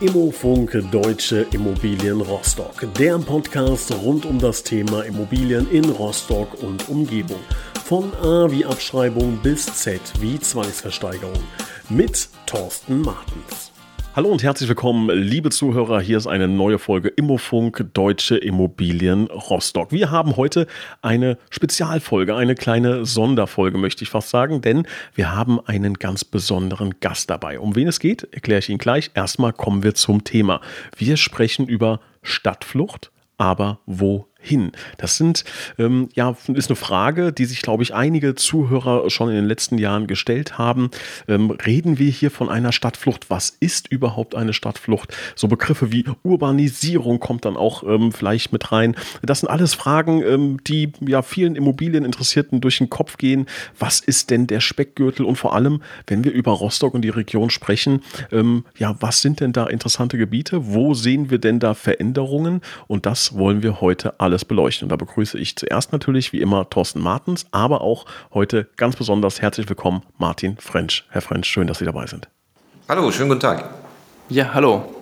Immofunk Deutsche Immobilien Rostock. Der Podcast rund um das Thema Immobilien in Rostock und Umgebung. Von A wie Abschreibung bis Z wie Zwangsversteigerung. Mit Thorsten Martens. Hallo und herzlich willkommen, liebe Zuhörer. Hier ist eine neue Folge Immofunk Deutsche Immobilien Rostock. Wir haben heute eine Spezialfolge, eine kleine Sonderfolge, möchte ich fast sagen, denn wir haben einen ganz besonderen Gast dabei. Um wen es geht, erkläre ich Ihnen gleich. Erstmal kommen wir zum Thema. Wir sprechen über Stadtflucht, aber wo hin? Das sind, ähm, ja, ist eine Frage, die sich, glaube ich, einige Zuhörer schon in den letzten Jahren gestellt haben. Ähm, reden wir hier von einer Stadtflucht? Was ist überhaupt eine Stadtflucht? So Begriffe wie Urbanisierung kommt dann auch ähm, vielleicht mit rein. Das sind alles Fragen, ähm, die ja vielen Immobilieninteressierten durch den Kopf gehen. Was ist denn der Speckgürtel? Und vor allem, wenn wir über Rostock und die Region sprechen, ähm, ja, was sind denn da interessante Gebiete? Wo sehen wir denn da Veränderungen? Und das wollen wir heute alle alles beleuchten. Und da begrüße ich zuerst natürlich wie immer Thorsten Martens, aber auch heute ganz besonders herzlich willkommen Martin French. Herr French, schön, dass Sie dabei sind. Hallo, schönen guten Tag. Ja, hallo.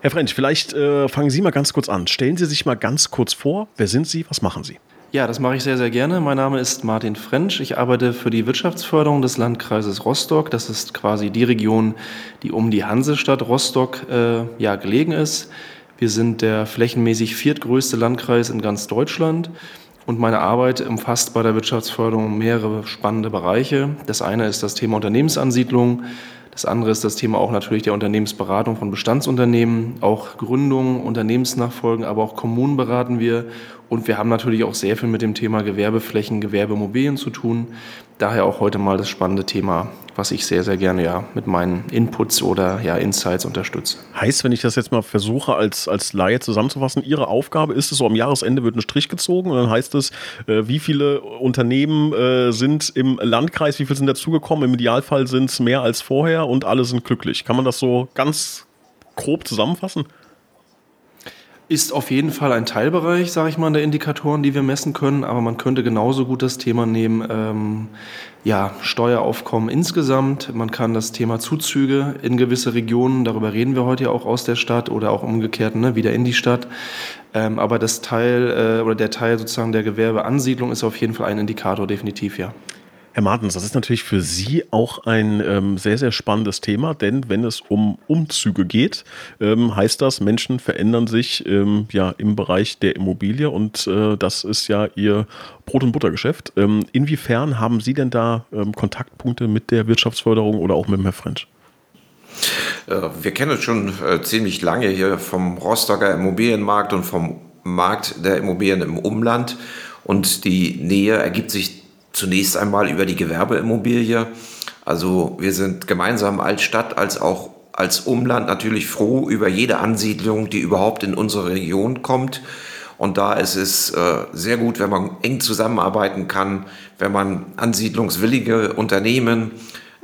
Herr French, vielleicht äh, fangen Sie mal ganz kurz an. Stellen Sie sich mal ganz kurz vor. Wer sind Sie? Was machen Sie? Ja, das mache ich sehr, sehr gerne. Mein Name ist Martin French. Ich arbeite für die Wirtschaftsförderung des Landkreises Rostock. Das ist quasi die Region, die um die Hansestadt Rostock äh, ja, gelegen ist. Wir sind der flächenmäßig viertgrößte Landkreis in ganz Deutschland. Und meine Arbeit umfasst bei der Wirtschaftsförderung mehrere spannende Bereiche. Das eine ist das Thema Unternehmensansiedlung. Das andere ist das Thema auch natürlich der Unternehmensberatung von Bestandsunternehmen, auch Gründung, Unternehmensnachfolgen, aber auch Kommunen beraten wir. Und wir haben natürlich auch sehr viel mit dem Thema Gewerbeflächen, Gewerbeimmobilien zu tun. Daher auch heute mal das spannende Thema, was ich sehr, sehr gerne ja mit meinen Inputs oder ja Insights unterstütze. Heißt, wenn ich das jetzt mal versuche als, als Laie zusammenzufassen, Ihre Aufgabe ist es so, am Jahresende wird ein Strich gezogen und dann heißt es, äh, wie viele Unternehmen äh, sind im Landkreis, wie viele sind dazugekommen, im Idealfall sind es mehr als vorher und alle sind glücklich. Kann man das so ganz grob zusammenfassen? Ist auf jeden Fall ein Teilbereich, sage ich mal, der Indikatoren, die wir messen können, aber man könnte genauso gut das Thema nehmen, ähm, ja, Steueraufkommen insgesamt. Man kann das Thema Zuzüge in gewisse Regionen, darüber reden wir heute ja auch aus der Stadt oder auch umgekehrt ne, wieder in die Stadt. Ähm, aber das Teil äh, oder der Teil sozusagen der Gewerbeansiedlung ist auf jeden Fall ein Indikator, definitiv, ja. Herr Martens, das ist natürlich für Sie auch ein ähm, sehr, sehr spannendes Thema, denn wenn es um Umzüge geht, ähm, heißt das, Menschen verändern sich ähm, ja im Bereich der Immobilie und äh, das ist ja Ihr Brot- und Buttergeschäft. Ähm, inwiefern haben Sie denn da ähm, Kontaktpunkte mit der Wirtschaftsförderung oder auch mit dem Herr French? Äh, wir kennen uns schon äh, ziemlich lange hier vom Rostocker Immobilienmarkt und vom Markt der Immobilien im Umland. Und die Nähe ergibt sich zunächst einmal über die Gewerbeimmobilie. Also wir sind gemeinsam als Stadt als auch als Umland natürlich froh über jede Ansiedlung, die überhaupt in unsere Region kommt. Und da ist es äh, sehr gut, wenn man eng zusammenarbeiten kann, wenn man ansiedlungswillige Unternehmen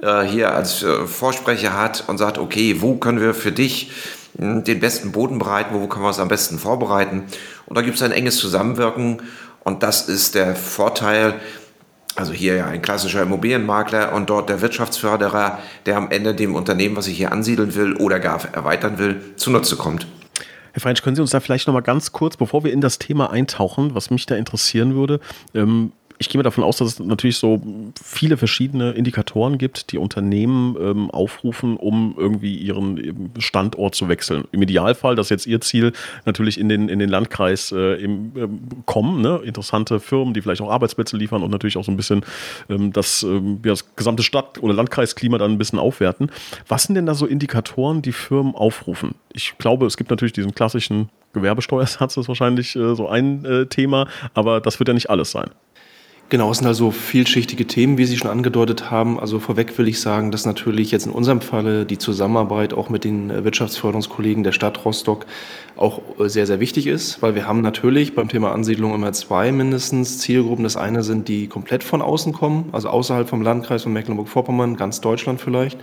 äh, hier als äh, Vorsprecher hat und sagt, okay, wo können wir für dich hm, den besten Boden bereiten, wo können wir es am besten vorbereiten. Und da gibt es ein enges Zusammenwirken und das ist der Vorteil, also hier ja ein klassischer Immobilienmakler und dort der Wirtschaftsförderer, der am Ende dem Unternehmen, was ich hier ansiedeln will oder gar erweitern will, zunutze kommt. Herr Freinsch, können Sie uns da vielleicht noch mal ganz kurz, bevor wir in das Thema eintauchen, was mich da interessieren würde, ähm, ich gehe mal davon aus, dass es natürlich so viele verschiedene Indikatoren gibt, die Unternehmen ähm, aufrufen, um irgendwie ihren Standort zu wechseln. Im Idealfall, das ist jetzt Ihr Ziel, natürlich in den, in den Landkreis äh, im, äh, kommen. Ne? Interessante Firmen, die vielleicht auch Arbeitsplätze liefern und natürlich auch so ein bisschen ähm, das, ähm, das gesamte Stadt- oder Landkreisklima dann ein bisschen aufwerten. Was sind denn da so Indikatoren, die Firmen aufrufen? Ich glaube, es gibt natürlich diesen klassischen Gewerbesteuersatz, das ist wahrscheinlich äh, so ein äh, Thema, aber das wird ja nicht alles sein. Genau, es sind also vielschichtige Themen, wie Sie schon angedeutet haben. Also vorweg will ich sagen, dass natürlich jetzt in unserem Falle die Zusammenarbeit auch mit den äh, Wirtschaftsförderungskollegen der Stadt Rostock auch äh, sehr, sehr wichtig ist, weil wir haben natürlich beim Thema Ansiedlung immer zwei mindestens Zielgruppen. Das eine sind, die komplett von außen kommen, also außerhalb vom Landkreis von Mecklenburg-Vorpommern, ganz Deutschland vielleicht,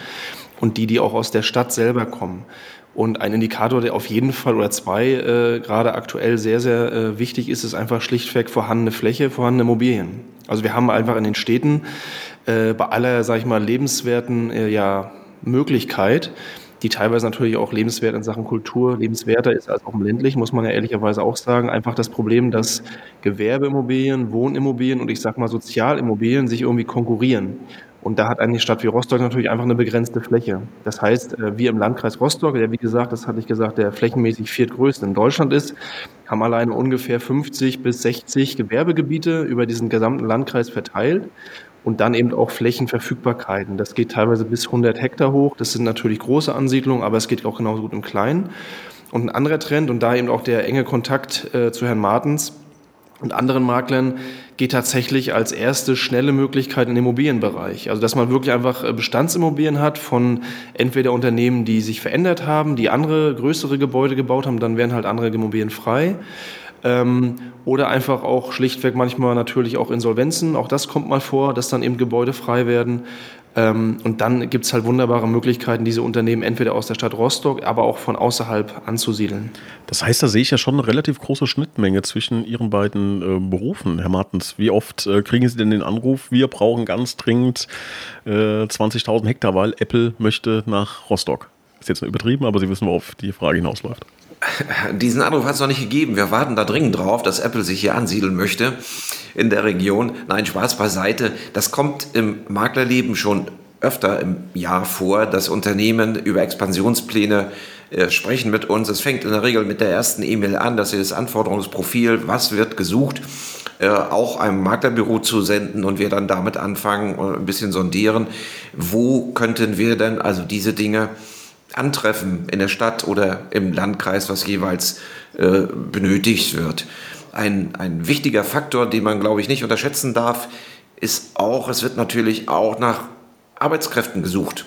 und die, die auch aus der Stadt selber kommen. Und ein Indikator, der auf jeden Fall oder zwei äh, gerade aktuell sehr, sehr äh, wichtig ist, ist einfach schlichtweg vorhandene Fläche, vorhandene Immobilien. Also wir haben einfach in den Städten äh, bei aller, sag ich mal, lebenswerten äh, ja, Möglichkeit die teilweise natürlich auch lebenswert in Sachen Kultur lebenswerter ist als auch im ländlichen, muss man ja ehrlicherweise auch sagen. Einfach das Problem, dass Gewerbeimmobilien, Wohnimmobilien und ich sag mal Sozialimmobilien sich irgendwie konkurrieren. Und da hat eine Stadt wie Rostock natürlich einfach eine begrenzte Fläche. Das heißt, äh, wir im Landkreis Rostock, der wie gesagt, das hatte ich gesagt, der flächenmäßig viertgrößte in Deutschland ist, haben alleine ungefähr 50 bis 60 Gewerbegebiete über diesen gesamten Landkreis verteilt und dann eben auch Flächenverfügbarkeiten. Das geht teilweise bis 100 Hektar hoch. Das sind natürlich große Ansiedlungen, aber es geht auch genauso gut im Kleinen. Und ein anderer Trend und da eben auch der enge Kontakt äh, zu Herrn Martens und anderen Maklern geht tatsächlich als erste schnelle Möglichkeit in den Immobilienbereich. Also dass man wirklich einfach äh, Bestandsimmobilien hat von entweder Unternehmen, die sich verändert haben, die andere größere Gebäude gebaut haben, dann werden halt andere Immobilien frei. Ähm, oder einfach auch schlichtweg manchmal natürlich auch Insolvenzen. Auch das kommt mal vor, dass dann eben Gebäude frei werden. Ähm, und dann gibt es halt wunderbare Möglichkeiten, diese Unternehmen entweder aus der Stadt Rostock, aber auch von außerhalb anzusiedeln. Das heißt, da sehe ich ja schon eine relativ große Schnittmenge zwischen Ihren beiden äh, Berufen, Herr Martens. Wie oft äh, kriegen Sie denn den Anruf, wir brauchen ganz dringend äh, 20.000 Hektar, weil Apple möchte nach Rostock? Ist jetzt übertrieben, aber Sie wissen, worauf die Frage hinausläuft. Diesen Anruf hat es noch nicht gegeben. Wir warten da dringend drauf, dass Apple sich hier ansiedeln möchte in der Region. Nein, Spaß beiseite. Das kommt im Maklerleben schon öfter im Jahr vor, dass Unternehmen über Expansionspläne äh, sprechen mit uns. Es fängt in der Regel mit der ersten E-Mail an, dass sie das Anforderungsprofil, was wird gesucht, äh, auch einem Maklerbüro zu senden und wir dann damit anfangen und ein bisschen sondieren, wo könnten wir denn also diese Dinge antreffen in der Stadt oder im Landkreis, was jeweils äh, benötigt wird. Ein, ein wichtiger Faktor, den man, glaube ich, nicht unterschätzen darf, ist auch, es wird natürlich auch nach Arbeitskräften gesucht.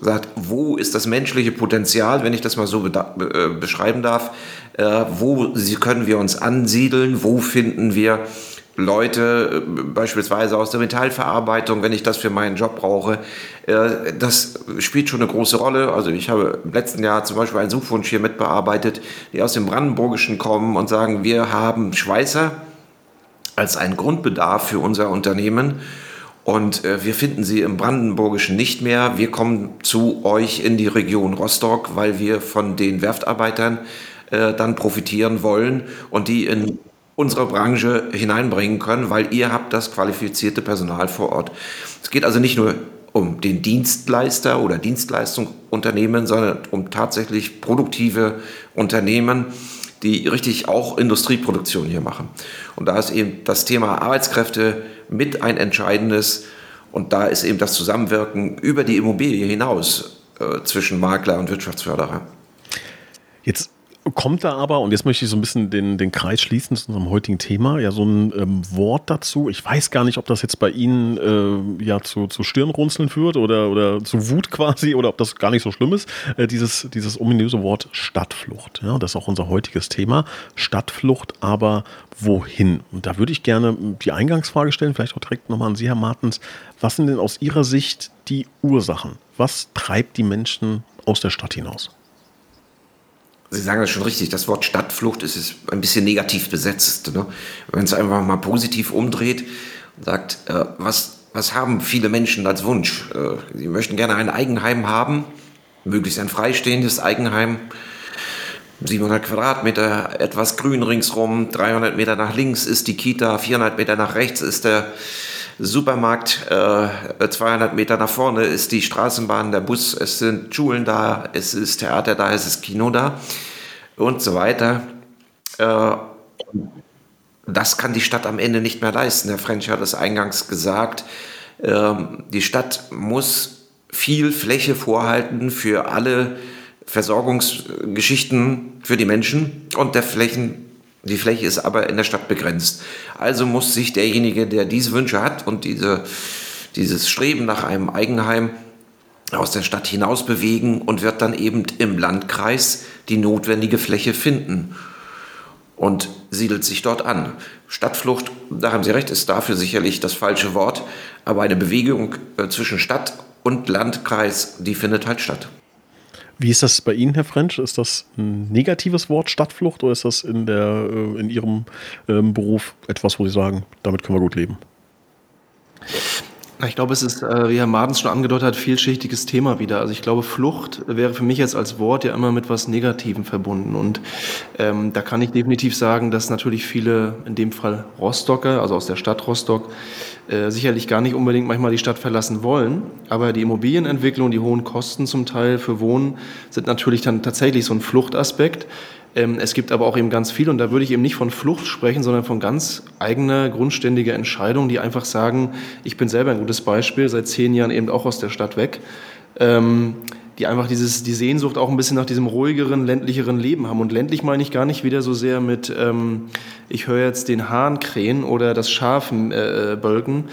Sagt, wo ist das menschliche Potenzial, wenn ich das mal so äh, beschreiben darf, äh, wo können wir uns ansiedeln, wo finden wir Leute, äh, beispielsweise aus der Metallverarbeitung, wenn ich das für meinen Job brauche, äh, das spielt schon eine große Rolle. Also ich habe im letzten Jahr zum Beispiel einen Suchwunsch hier mitbearbeitet, die aus dem Brandenburgischen kommen und sagen, wir haben Schweißer als einen Grundbedarf für unser Unternehmen. Und äh, wir finden sie im Brandenburgischen nicht mehr. Wir kommen zu euch in die Region Rostock, weil wir von den Werftarbeitern dann profitieren wollen und die in unsere Branche hineinbringen können, weil ihr habt das qualifizierte Personal vor Ort. Es geht also nicht nur um den Dienstleister oder Dienstleistungsunternehmen, sondern um tatsächlich produktive Unternehmen, die richtig auch Industrieproduktion hier machen. Und da ist eben das Thema Arbeitskräfte mit ein entscheidendes und da ist eben das Zusammenwirken über die Immobilie hinaus äh, zwischen Makler und Wirtschaftsförderer. Jetzt kommt da aber, und jetzt möchte ich so ein bisschen den, den Kreis schließen zu unserem heutigen Thema, ja, so ein ähm, Wort dazu. Ich weiß gar nicht, ob das jetzt bei Ihnen äh, ja zu, zu Stirnrunzeln führt oder, oder zu Wut quasi oder ob das gar nicht so schlimm ist. Äh, dieses, dieses ominöse Wort Stadtflucht. Ja, das ist auch unser heutiges Thema. Stadtflucht, aber wohin? Und da würde ich gerne die Eingangsfrage stellen, vielleicht auch direkt nochmal an Sie, Herr Martens. Was sind denn aus Ihrer Sicht die Ursachen? Was treibt die Menschen aus der Stadt hinaus? Sie sagen das schon richtig, das Wort Stadtflucht ist, ist ein bisschen negativ besetzt. Ne? Wenn es einfach mal positiv umdreht und sagt, äh, was, was haben viele Menschen als Wunsch? Äh, sie möchten gerne ein Eigenheim haben, möglichst ein freistehendes Eigenheim. 700 Quadratmeter, etwas Grün ringsrum, 300 Meter nach links ist die Kita, 400 Meter nach rechts ist der Supermarkt, äh, 200 Meter nach vorne ist die Straßenbahn, der Bus, es sind Schulen da, es ist Theater da, es ist Kino da und so weiter. Äh, das kann die Stadt am Ende nicht mehr leisten. Herr French hat es eingangs gesagt. Äh, die Stadt muss viel Fläche vorhalten für alle Versorgungsgeschichten für die Menschen und der Flächen die Fläche ist aber in der Stadt begrenzt. Also muss sich derjenige, der diese Wünsche hat und diese, dieses Streben nach einem Eigenheim aus der Stadt hinaus bewegen und wird dann eben im Landkreis die notwendige Fläche finden und siedelt sich dort an. Stadtflucht, da haben Sie recht, ist dafür sicherlich das falsche Wort, aber eine Bewegung äh, zwischen Stadt und Landkreis, die findet halt statt. Wie ist das bei Ihnen, Herr French? Ist das ein negatives Wort, Stadtflucht, oder ist das in, der, äh, in Ihrem ähm, Beruf etwas, wo Sie sagen, damit können wir gut leben? Ich glaube, es ist, äh, wie Herr Martens schon angedeutet hat, vielschichtiges Thema wieder. Also ich glaube, Flucht wäre für mich jetzt als Wort ja immer mit was Negativem verbunden. Und ähm, da kann ich definitiv sagen, dass natürlich viele, in dem Fall Rostocker, also aus der Stadt Rostock, äh, sicherlich gar nicht unbedingt manchmal die Stadt verlassen wollen. Aber die Immobilienentwicklung, die hohen Kosten zum Teil für Wohnen sind natürlich dann tatsächlich so ein Fluchtaspekt. Ähm, es gibt aber auch eben ganz viel, und da würde ich eben nicht von Flucht sprechen, sondern von ganz eigener, grundständiger Entscheidung, die einfach sagen, ich bin selber ein gutes Beispiel, seit zehn Jahren eben auch aus der Stadt weg. Ähm, die einfach dieses, die Sehnsucht auch ein bisschen nach diesem ruhigeren, ländlicheren Leben haben. Und ländlich meine ich gar nicht wieder so sehr mit, ähm, ich höre jetzt den Hahn krähen oder das Schaf äh, bölken,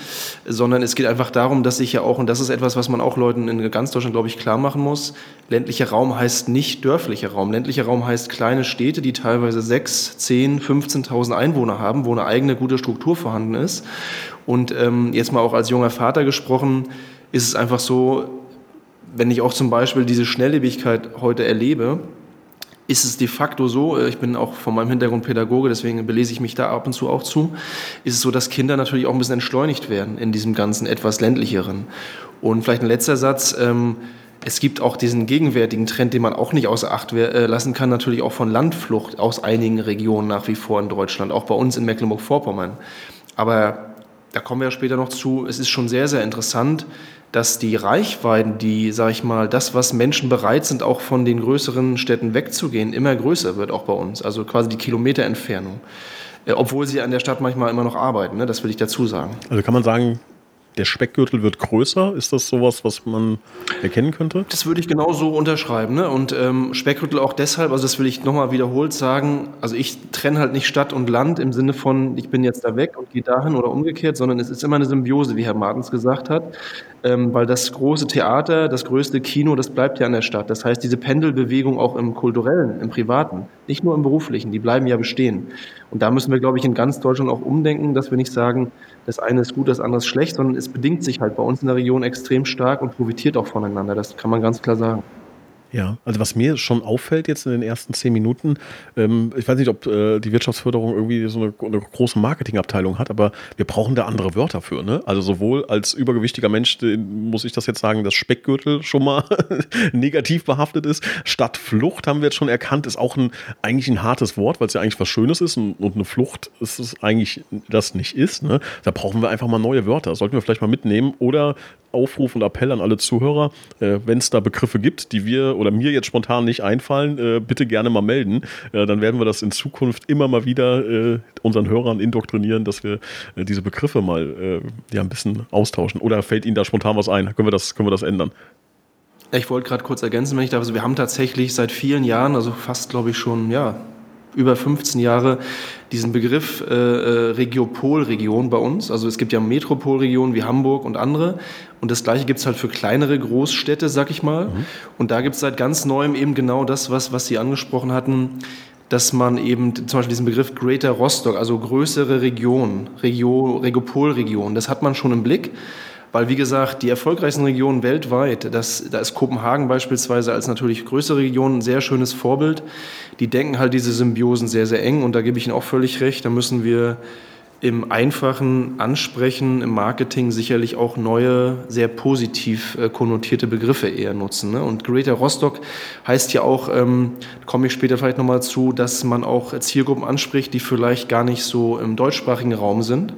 sondern es geht einfach darum, dass ich ja auch, und das ist etwas, was man auch Leuten in ganz Deutschland, glaube ich, klar machen muss, ländlicher Raum heißt nicht dörflicher Raum. Ländlicher Raum heißt kleine Städte, die teilweise 6, 10, 15.000 Einwohner haben, wo eine eigene gute Struktur vorhanden ist. Und ähm, jetzt mal auch als junger Vater gesprochen, ist es einfach so, wenn ich auch zum Beispiel diese Schnelllebigkeit heute erlebe, ist es de facto so, äh, ich bin auch von meinem Hintergrund Pädagoge, deswegen belese ich mich da ab und zu auch zu, ist es so, dass Kinder natürlich auch ein bisschen entschleunigt werden in diesem ganzen etwas ländlicheren. Und vielleicht ein letzter Satz, ähm, es gibt auch diesen gegenwärtigen Trend, den man auch nicht außer Acht äh, lassen kann, natürlich auch von Landflucht aus einigen Regionen nach wie vor in Deutschland, auch bei uns in Mecklenburg-Vorpommern. Aber da kommen wir ja später noch zu, es ist schon sehr, sehr interessant, dass die Reichweiten, die, sag ich mal, das, was Menschen bereit sind, auch von den größeren Städten wegzugehen, immer größer wird, auch bei uns. Also quasi die Kilometerentfernung. Äh, obwohl sie an der Stadt manchmal immer noch arbeiten, ne? das will ich dazu sagen. Also kann man sagen, der Speckgürtel wird größer. Ist das sowas, was man erkennen könnte? Das würde ich genauso unterschreiben. Ne? Und ähm, Speckgürtel auch deshalb, also das will ich nochmal wiederholt sagen, also ich trenne halt nicht Stadt und Land im Sinne von, ich bin jetzt da weg und gehe dahin oder umgekehrt, sondern es ist immer eine Symbiose, wie Herr Martens gesagt hat ähm, weil das große Theater, das größte Kino, das bleibt ja in der Stadt. Das heißt, diese Pendelbewegung auch im kulturellen, im privaten, nicht nur im beruflichen, die bleiben ja bestehen. Und da müssen wir, glaube ich, in ganz Deutschland auch umdenken, dass wir nicht sagen, das eine ist gut, das andere ist schlecht, sondern es bedingt sich halt bei uns in der Region extrem stark und profitiert auch voneinander. Das kann man ganz klar sagen. Ja, also was mir schon auffällt jetzt in den ersten zehn Minuten, ähm, ich weiß nicht, ob äh, die Wirtschaftsförderung irgendwie so eine, eine, große Marketingabteilung hat, aber wir brauchen da andere Wörter für. Ne? Also sowohl als übergewichtiger Mensch muss ich das jetzt sagen, dass Speckgürtel schon mal negativ behaftet ist. Stadtflucht haben wir jetzt schon erkannt, ist auch ein, eigentlich ein hartes Wort, weil es ja eigentlich was Schönes ist und, und eine Flucht ist es eigentlich das nicht ist. Ne? Da brauchen wir einfach mal neue Wörter. Sollten wir vielleicht mal mitnehmen oder Aufruf und Appell an alle Zuhörer, äh, wenn es da Begriffe gibt, die wir oder mir jetzt spontan nicht einfallen, äh, bitte gerne mal melden. Äh, dann werden wir das in Zukunft immer mal wieder äh, unseren Hörern indoktrinieren, dass wir äh, diese Begriffe mal äh, ja, ein bisschen austauschen. Oder fällt Ihnen da spontan was ein? Können wir das, können wir das ändern? Ich wollte gerade kurz ergänzen, wenn ich darf. Also wir haben tatsächlich seit vielen Jahren, also fast glaube ich schon, ja, über 15 Jahre diesen Begriff äh, äh, Regiopolregion bei uns. Also es gibt ja Metropolregionen wie Hamburg und andere. Und das gleiche gibt es halt für kleinere Großstädte, sag ich mal. Mhm. Und da gibt es seit ganz neuem eben genau das, was, was Sie angesprochen hatten, dass man eben zum Beispiel diesen Begriff Greater Rostock, also größere Region, Regio, Regiopolregion, das hat man schon im Blick. Weil, wie gesagt, die erfolgreichsten Regionen weltweit, das, da ist Kopenhagen beispielsweise als natürlich größere Region ein sehr schönes Vorbild. Die denken halt diese Symbiosen sehr, sehr eng und da gebe ich Ihnen auch völlig recht. Da müssen wir im einfachen Ansprechen, im Marketing sicherlich auch neue, sehr positiv äh, konnotierte Begriffe eher nutzen. Ne? Und Greater Rostock heißt ja auch, ähm, komme ich später vielleicht nochmal zu, dass man auch Zielgruppen anspricht, die vielleicht gar nicht so im deutschsprachigen Raum sind,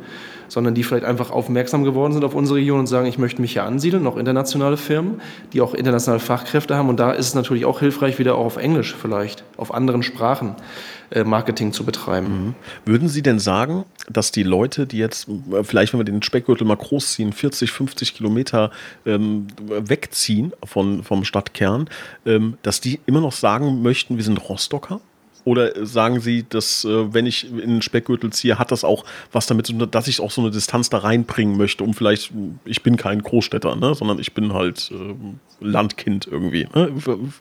sondern die vielleicht einfach aufmerksam geworden sind auf unsere Region und sagen, ich möchte mich hier ansiedeln, noch internationale Firmen, die auch internationale Fachkräfte haben. Und da ist es natürlich auch hilfreich, wieder auch auf Englisch vielleicht, auf anderen Sprachen äh, Marketing zu betreiben. Mhm. Würden Sie denn sagen, dass die Leute, die jetzt, äh, vielleicht wenn wir den Speckgürtel mal groß ziehen, 40, 50 Kilometer ähm, wegziehen von, vom Stadtkern, ähm, dass die immer noch sagen möchten, wir sind Rostocker? Oder sagen Sie, dass äh, wenn ich in den Speckgürtel ziehe, hat das auch was damit dass ich auch so eine Distanz da reinbringen möchte, um vielleicht, ich bin kein Großstädter, ne, sondern ich bin halt äh, Landkind irgendwie. Ne?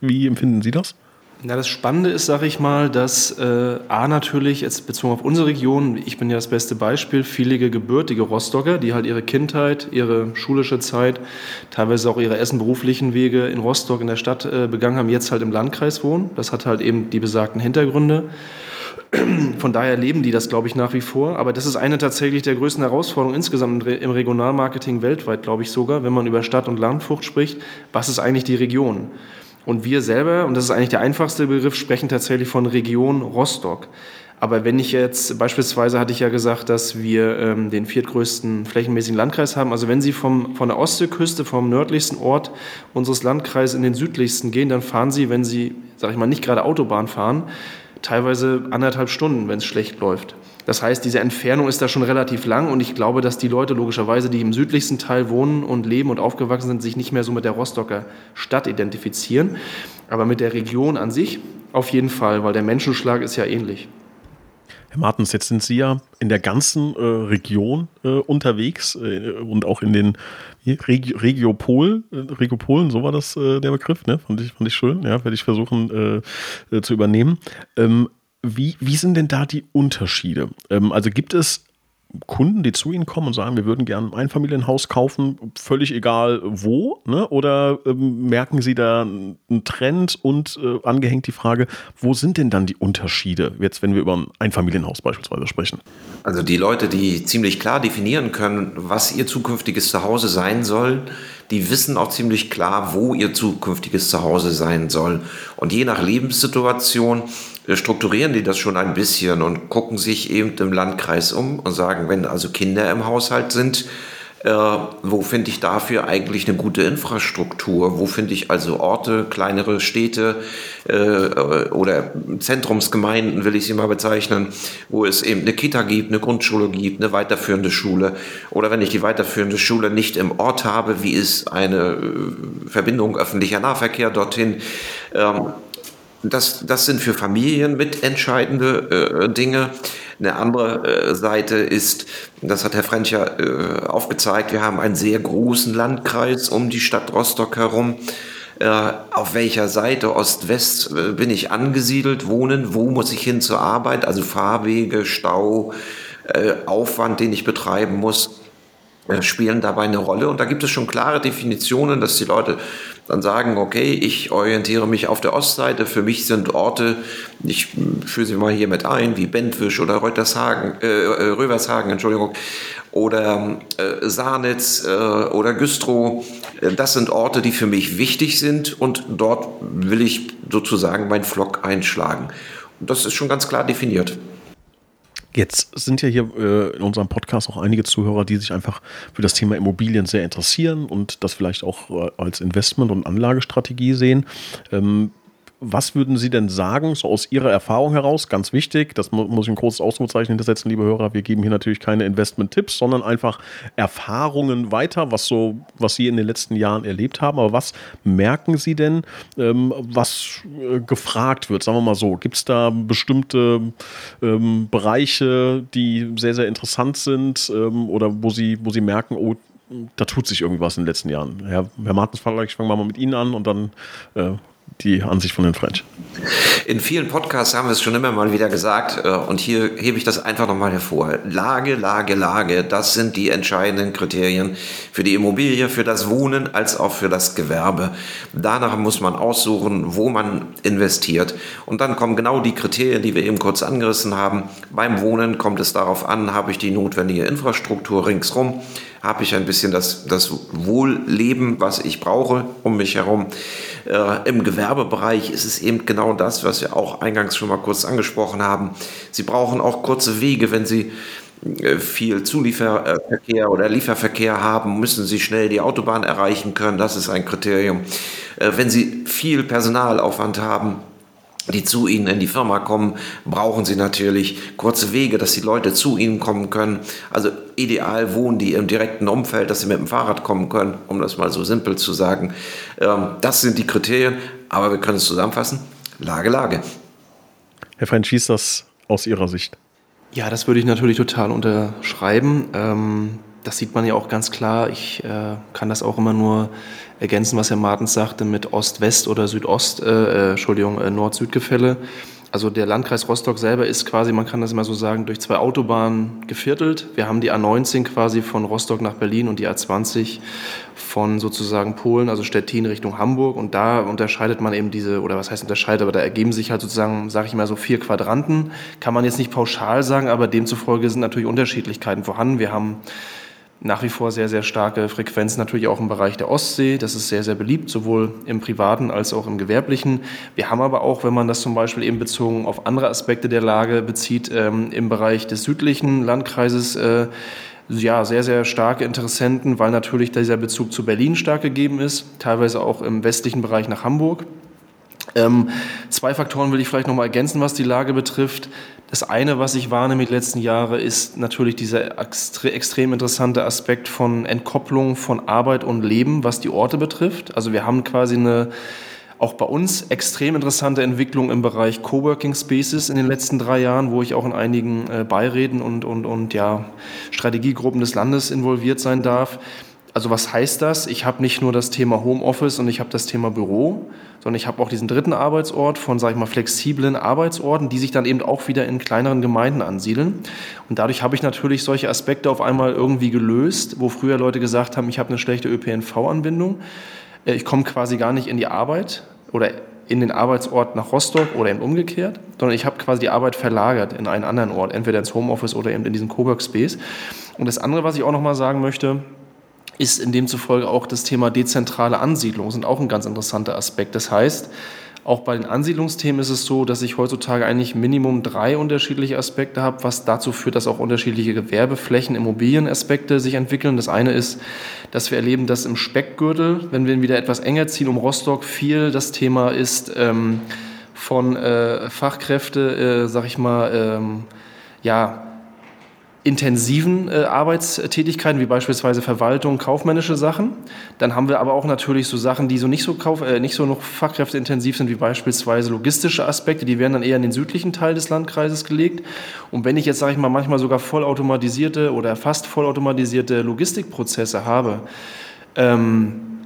Wie empfinden Sie das? Ja, das Spannende ist, sage ich mal, dass äh, A natürlich, jetzt bezogen auf unsere Region, ich bin ja das beste Beispiel, viele gebürtige Rostocker, die halt ihre Kindheit, ihre schulische Zeit, teilweise auch ihre ersten beruflichen Wege in Rostock in der Stadt äh, begangen haben, jetzt halt im Landkreis wohnen. Das hat halt eben die besagten Hintergründe. Von daher leben die das, glaube ich, nach wie vor. Aber das ist eine tatsächlich der größten Herausforderungen insgesamt im Regionalmarketing weltweit, glaube ich sogar, wenn man über Stadt- und Landfrucht spricht. Was ist eigentlich die Region? Und wir selber, und das ist eigentlich der einfachste Begriff, sprechen tatsächlich von Region Rostock. Aber wenn ich jetzt, beispielsweise hatte ich ja gesagt, dass wir ähm, den viertgrößten flächenmäßigen Landkreis haben. Also wenn Sie vom, von der Ostseeküste, vom nördlichsten Ort unseres Landkreises in den südlichsten gehen, dann fahren Sie, wenn Sie, sage ich mal, nicht gerade Autobahn fahren, teilweise anderthalb Stunden, wenn es schlecht läuft. Das heißt, diese Entfernung ist da schon relativ lang und ich glaube, dass die Leute logischerweise, die im südlichsten Teil wohnen und leben und aufgewachsen sind, sich nicht mehr so mit der Rostocker Stadt identifizieren. Aber mit der Region an sich auf jeden Fall, weil der Menschenschlag ist ja ähnlich. Herr Martens, jetzt sind Sie ja in der ganzen äh, Region äh, unterwegs äh, und auch in den Regi Regiopol, äh, Regiopolen, so war das äh, der Begriff, ne? Fand ich, fand ich schön, ja, werde ich versuchen äh, zu übernehmen. Ähm, wie, wie sind denn da die Unterschiede? Ähm, also gibt es Kunden, die zu Ihnen kommen und sagen, wir würden gerne ein Einfamilienhaus kaufen, völlig egal wo, ne? oder ähm, merken Sie da einen Trend und äh, angehängt die Frage, wo sind denn dann die Unterschiede, jetzt wenn wir über ein Einfamilienhaus beispielsweise sprechen? Also die Leute, die ziemlich klar definieren können, was ihr zukünftiges Zuhause sein soll, die wissen auch ziemlich klar, wo ihr zukünftiges Zuhause sein soll. Und je nach Lebenssituation strukturieren die das schon ein bisschen und gucken sich eben im Landkreis um und sagen, wenn also Kinder im Haushalt sind, äh, wo finde ich dafür eigentlich eine gute Infrastruktur? Wo finde ich also Orte, kleinere Städte äh, oder Zentrumsgemeinden, will ich sie mal bezeichnen, wo es eben eine Kita gibt, eine Grundschule gibt, eine weiterführende Schule. Oder wenn ich die weiterführende Schule nicht im Ort habe, wie ist eine äh, Verbindung öffentlicher Nahverkehr dorthin? Ähm, das, das sind für Familien mitentscheidende äh, Dinge. Eine andere äh, Seite ist, das hat Herr French ja äh, aufgezeigt, wir haben einen sehr großen Landkreis um die Stadt Rostock herum. Äh, auf welcher Seite, Ost-West, äh, bin ich angesiedelt, wohnen, wo muss ich hin zur Arbeit, also Fahrwege, Stau, äh, Aufwand, den ich betreiben muss spielen dabei eine Rolle. Und da gibt es schon klare Definitionen, dass die Leute dann sagen, okay, ich orientiere mich auf der Ostseite. Für mich sind Orte, ich führe sie mal hier mit ein, wie Bentwisch oder Reutershagen, äh, äh, Rövershagen, Entschuldigung, oder äh, Saarnitz äh, oder Güstrow. Das sind Orte, die für mich wichtig sind und dort will ich sozusagen meinen Flock einschlagen. Und das ist schon ganz klar definiert. Jetzt sind ja hier äh, in unserem Podcast auch einige Zuhörer, die sich einfach für das Thema Immobilien sehr interessieren und das vielleicht auch äh, als Investment- und Anlagestrategie sehen. Ähm, was würden Sie denn sagen, so aus Ihrer Erfahrung heraus, ganz wichtig, das muss ich ein kurzes Ausrufezeichen hintersetzen, liebe Hörer, wir geben hier natürlich keine Investment-Tipps, sondern einfach Erfahrungen weiter, was so, was Sie in den letzten Jahren erlebt haben. Aber was merken Sie denn, ähm, was äh, gefragt wird? Sagen wir mal so, gibt es da bestimmte ähm, Bereiche, die sehr, sehr interessant sind ähm, oder wo Sie, wo Sie merken, oh, da tut sich irgendwas in den letzten Jahren. Herr, Herr Martens, ich fange mal mit Ihnen an und dann äh, die Ansicht von den French. In vielen Podcasts haben wir es schon immer mal wieder gesagt äh, und hier hebe ich das einfach nochmal hervor. Lage, Lage, Lage, das sind die entscheidenden Kriterien für die Immobilie, für das Wohnen als auch für das Gewerbe. Danach muss man aussuchen, wo man investiert. Und dann kommen genau die Kriterien, die wir eben kurz angerissen haben. Beim Wohnen kommt es darauf an, habe ich die notwendige Infrastruktur ringsrum, habe ich ein bisschen das, das Wohlleben, was ich brauche um mich herum. Äh, Im Gewerbebereich ist es eben genau das, was wir auch eingangs schon mal kurz angesprochen haben. Sie brauchen auch kurze Wege, wenn Sie äh, viel Zulieferverkehr oder Lieferverkehr haben, müssen Sie schnell die Autobahn erreichen können. Das ist ein Kriterium. Äh, wenn Sie viel Personalaufwand haben, die zu Ihnen in die Firma kommen, brauchen Sie natürlich kurze Wege, dass die Leute zu Ihnen kommen können. Also ideal wohnen die im direkten Umfeld, dass sie mit dem Fahrrad kommen können, um das mal so simpel zu sagen. Ähm, das sind die Kriterien, aber wir können es zusammenfassen. Lage, Lage. Herr French, wie ist das aus Ihrer Sicht? Ja, das würde ich natürlich total unterschreiben. Ähm, das sieht man ja auch ganz klar. Ich äh, kann das auch immer nur ergänzen, was Herr Martens sagte mit Ost-West oder Südost, äh, äh Entschuldigung, äh, Nord-Süd-Gefälle. Also der Landkreis Rostock selber ist quasi, man kann das immer so sagen, durch zwei Autobahnen geviertelt. Wir haben die A19 quasi von Rostock nach Berlin und die A20 von sozusagen Polen, also Stettin Richtung Hamburg. Und da unterscheidet man eben diese, oder was heißt unterscheidet, aber da ergeben sich halt sozusagen, sage ich mal so, vier Quadranten. Kann man jetzt nicht pauschal sagen, aber demzufolge sind natürlich Unterschiedlichkeiten vorhanden. Wir haben nach wie vor sehr, sehr starke Frequenzen natürlich auch im Bereich der Ostsee. Das ist sehr, sehr beliebt, sowohl im privaten als auch im gewerblichen. Wir haben aber auch, wenn man das zum Beispiel eben bezogen auf andere Aspekte der Lage bezieht, ähm, im Bereich des südlichen Landkreises äh, ja, sehr, sehr starke Interessenten, weil natürlich dieser Bezug zu Berlin stark gegeben ist, teilweise auch im westlichen Bereich nach Hamburg. Ähm, zwei Faktoren will ich vielleicht noch mal ergänzen, was die Lage betrifft. Das eine, was ich wahrnehme die letzten Jahre, ist natürlich dieser extrem interessante Aspekt von Entkopplung von Arbeit und Leben, was die Orte betrifft. Also wir haben quasi eine auch bei uns extrem interessante Entwicklung im Bereich Coworking Spaces in den letzten drei Jahren, wo ich auch in einigen äh, Beiräten und, und, und ja, Strategiegruppen des Landes involviert sein darf. Also was heißt das? Ich habe nicht nur das Thema Homeoffice und ich habe das Thema Büro, sondern ich habe auch diesen dritten Arbeitsort von, sage ich mal, flexiblen Arbeitsorten, die sich dann eben auch wieder in kleineren Gemeinden ansiedeln. Und dadurch habe ich natürlich solche Aspekte auf einmal irgendwie gelöst, wo früher Leute gesagt haben, ich habe eine schlechte ÖPNV-Anbindung, äh, ich komme quasi gar nicht in die Arbeit oder in den Arbeitsort nach Rostock oder eben umgekehrt, sondern ich habe quasi die Arbeit verlagert in einen anderen Ort, entweder ins Homeoffice oder eben in diesen Cowork Space. Und das andere, was ich auch noch mal sagen möchte, ist in demzufolge auch das Thema dezentrale Ansiedlung, sind auch ein ganz interessanter Aspekt. Das heißt, auch bei den Ansiedlungsthemen ist es so, dass ich heutzutage eigentlich Minimum drei unterschiedliche Aspekte habe, was dazu führt, dass auch unterschiedliche Gewerbeflächen, Immobilienaspekte sich entwickeln. Das eine ist, dass wir erleben, dass im Speckgürtel, wenn wir ihn wieder etwas enger ziehen um Rostock, viel das Thema ist ähm, von äh, Fachkräfte, äh, sag ich mal, ähm, ja, intensiven äh, Arbeitstätigkeiten, wie beispielsweise Verwaltung, kaufmännische Sachen. Dann haben wir aber auch natürlich so Sachen, die so nicht so, kauf, äh, nicht so noch fachkräfteintensiv sind, wie beispielsweise logistische Aspekte. Die werden dann eher in den südlichen Teil des Landkreises gelegt. Und wenn ich jetzt, sage ich mal, manchmal sogar vollautomatisierte oder fast vollautomatisierte Logistikprozesse habe, ähm,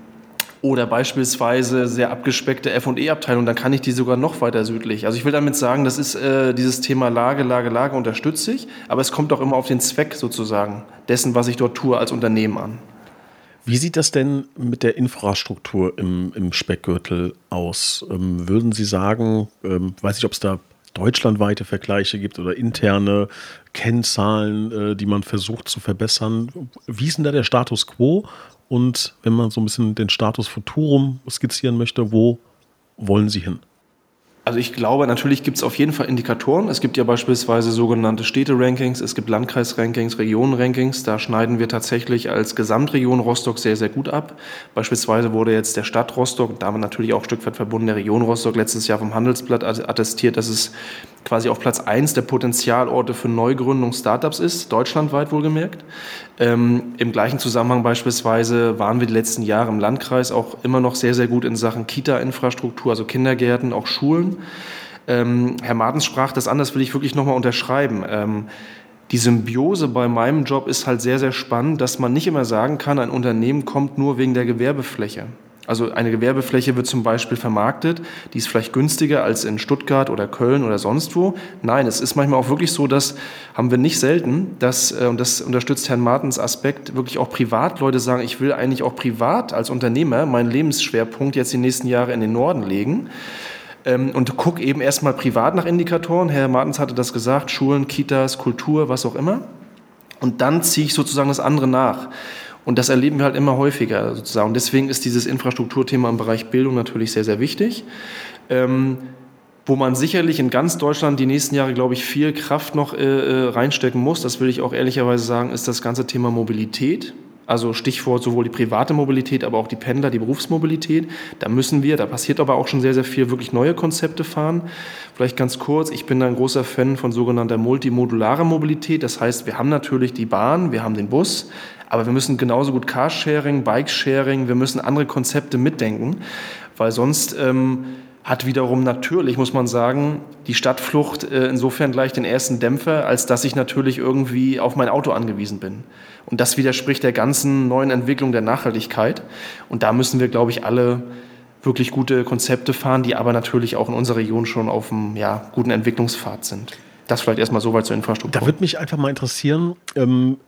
oder beispielsweise sehr abgespeckte F&E-Abteilung, dann kann ich die sogar noch weiter südlich. Also ich will damit sagen, das ist äh, dieses Thema Lage, Lage, Lage unterstütze ich, aber es kommt auch immer auf den Zweck sozusagen dessen, was ich dort tue als Unternehmen an. Wie sieht das denn mit der Infrastruktur im, im Speckgürtel aus? Ähm, würden Sie sagen, ähm, weiß ich, ob es da deutschlandweite Vergleiche gibt oder interne Kennzahlen, äh, die man versucht zu verbessern. Wie ist denn da der Status quo und wenn man so ein bisschen den Status Futurum skizzieren möchte, wo wollen Sie hin? Also ich glaube, natürlich gibt es auf jeden Fall Indikatoren. Es gibt ja beispielsweise sogenannte Städte-Rankings, es gibt Landkreis-Rankings, Regionen-Rankings. Da schneiden wir tatsächlich als Gesamtregion Rostock sehr, sehr gut ab. Beispielsweise wurde jetzt der Stadt Rostock, damit natürlich auch ein Stück weit verbunden der Region Rostock, letztes Jahr vom Handelsblatt attestiert, dass es quasi auf Platz 1 der Potenzialorte für Neugründung Startups ist, deutschlandweit wohlgemerkt. Ähm, Im gleichen Zusammenhang beispielsweise waren wir die letzten Jahre im Landkreis auch immer noch sehr, sehr gut in Sachen Kita-Infrastruktur, also Kindergärten, auch Schulen. Ähm, Herr Martens sprach das an, das will ich wirklich nochmal unterschreiben. Ähm, die Symbiose bei meinem Job ist halt sehr, sehr spannend, dass man nicht immer sagen kann, ein Unternehmen kommt nur wegen der Gewerbefläche. Also eine Gewerbefläche wird zum Beispiel vermarktet, die ist vielleicht günstiger als in Stuttgart oder Köln oder sonst wo. Nein, es ist manchmal auch wirklich so, dass haben wir nicht selten, dass, äh, und das unterstützt Herrn Martens Aspekt, wirklich auch Privatleute sagen, ich will eigentlich auch privat als Unternehmer meinen Lebensschwerpunkt jetzt die nächsten Jahre in den Norden legen ähm, und guck eben erstmal privat nach Indikatoren. Herr Martens hatte das gesagt, Schulen, Kitas, Kultur, was auch immer. Und dann ziehe ich sozusagen das andere nach. Und das erleben wir halt immer häufiger sozusagen. Und deswegen ist dieses Infrastrukturthema im Bereich Bildung natürlich sehr, sehr wichtig. Ähm, wo man sicherlich in ganz Deutschland die nächsten Jahre, glaube ich, viel Kraft noch äh, äh reinstecken muss, das will ich auch ehrlicherweise sagen, ist das ganze Thema Mobilität. Also Stichwort sowohl die private Mobilität, aber auch die Pendler, die Berufsmobilität. Da müssen wir, da passiert aber auch schon sehr, sehr viel, wirklich neue Konzepte fahren. Vielleicht ganz kurz, ich bin ein großer Fan von sogenannter multimodularer Mobilität. Das heißt, wir haben natürlich die Bahn, wir haben den Bus, aber wir müssen genauso gut Carsharing, Bikesharing, wir müssen andere Konzepte mitdenken, weil sonst ähm, hat wiederum natürlich, muss man sagen, die Stadtflucht äh, insofern gleich den ersten Dämpfer, als dass ich natürlich irgendwie auf mein Auto angewiesen bin. Und das widerspricht der ganzen neuen Entwicklung der Nachhaltigkeit. Und da müssen wir, glaube ich, alle wirklich gute Konzepte fahren, die aber natürlich auch in unserer Region schon auf einem ja, guten Entwicklungspfad sind. Das vielleicht erstmal soweit zur Infrastruktur. Da würde mich einfach mal interessieren, ähm,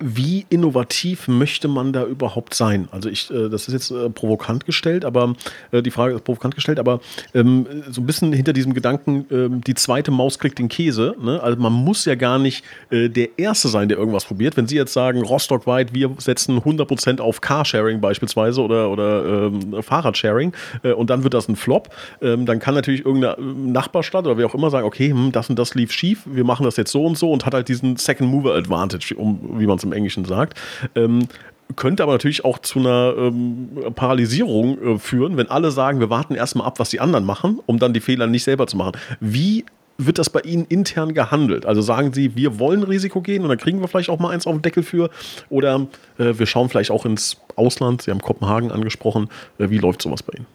wie innovativ möchte man da überhaupt sein? Also ich, äh, das ist jetzt äh, provokant gestellt, aber äh, die Frage ist provokant gestellt, aber ähm, so ein bisschen hinter diesem Gedanken, ähm, die zweite Maus kriegt den Käse. Ne? Also man muss ja gar nicht äh, der Erste sein, der irgendwas probiert. Wenn Sie jetzt sagen, Rostockweit, wir setzen 100% auf Carsharing beispielsweise oder, oder ähm, Fahrradsharing äh, und dann wird das ein Flop, ähm, dann kann natürlich irgendeine äh, Nachbarstadt oder wer auch immer sagen, okay, hm, das und das lief schief, wir machen das jetzt so und so und hat halt diesen Second Mover Advantage, um, wie man es im Englischen sagt. Ähm, könnte aber natürlich auch zu einer ähm, Paralysierung äh, führen, wenn alle sagen, wir warten erstmal ab, was die anderen machen, um dann die Fehler nicht selber zu machen. Wie wird das bei Ihnen intern gehandelt? Also sagen Sie, wir wollen Risiko gehen und dann kriegen wir vielleicht auch mal eins auf den Deckel für oder äh, wir schauen vielleicht auch ins Ausland. Sie haben Kopenhagen angesprochen. Äh, wie läuft sowas bei Ihnen?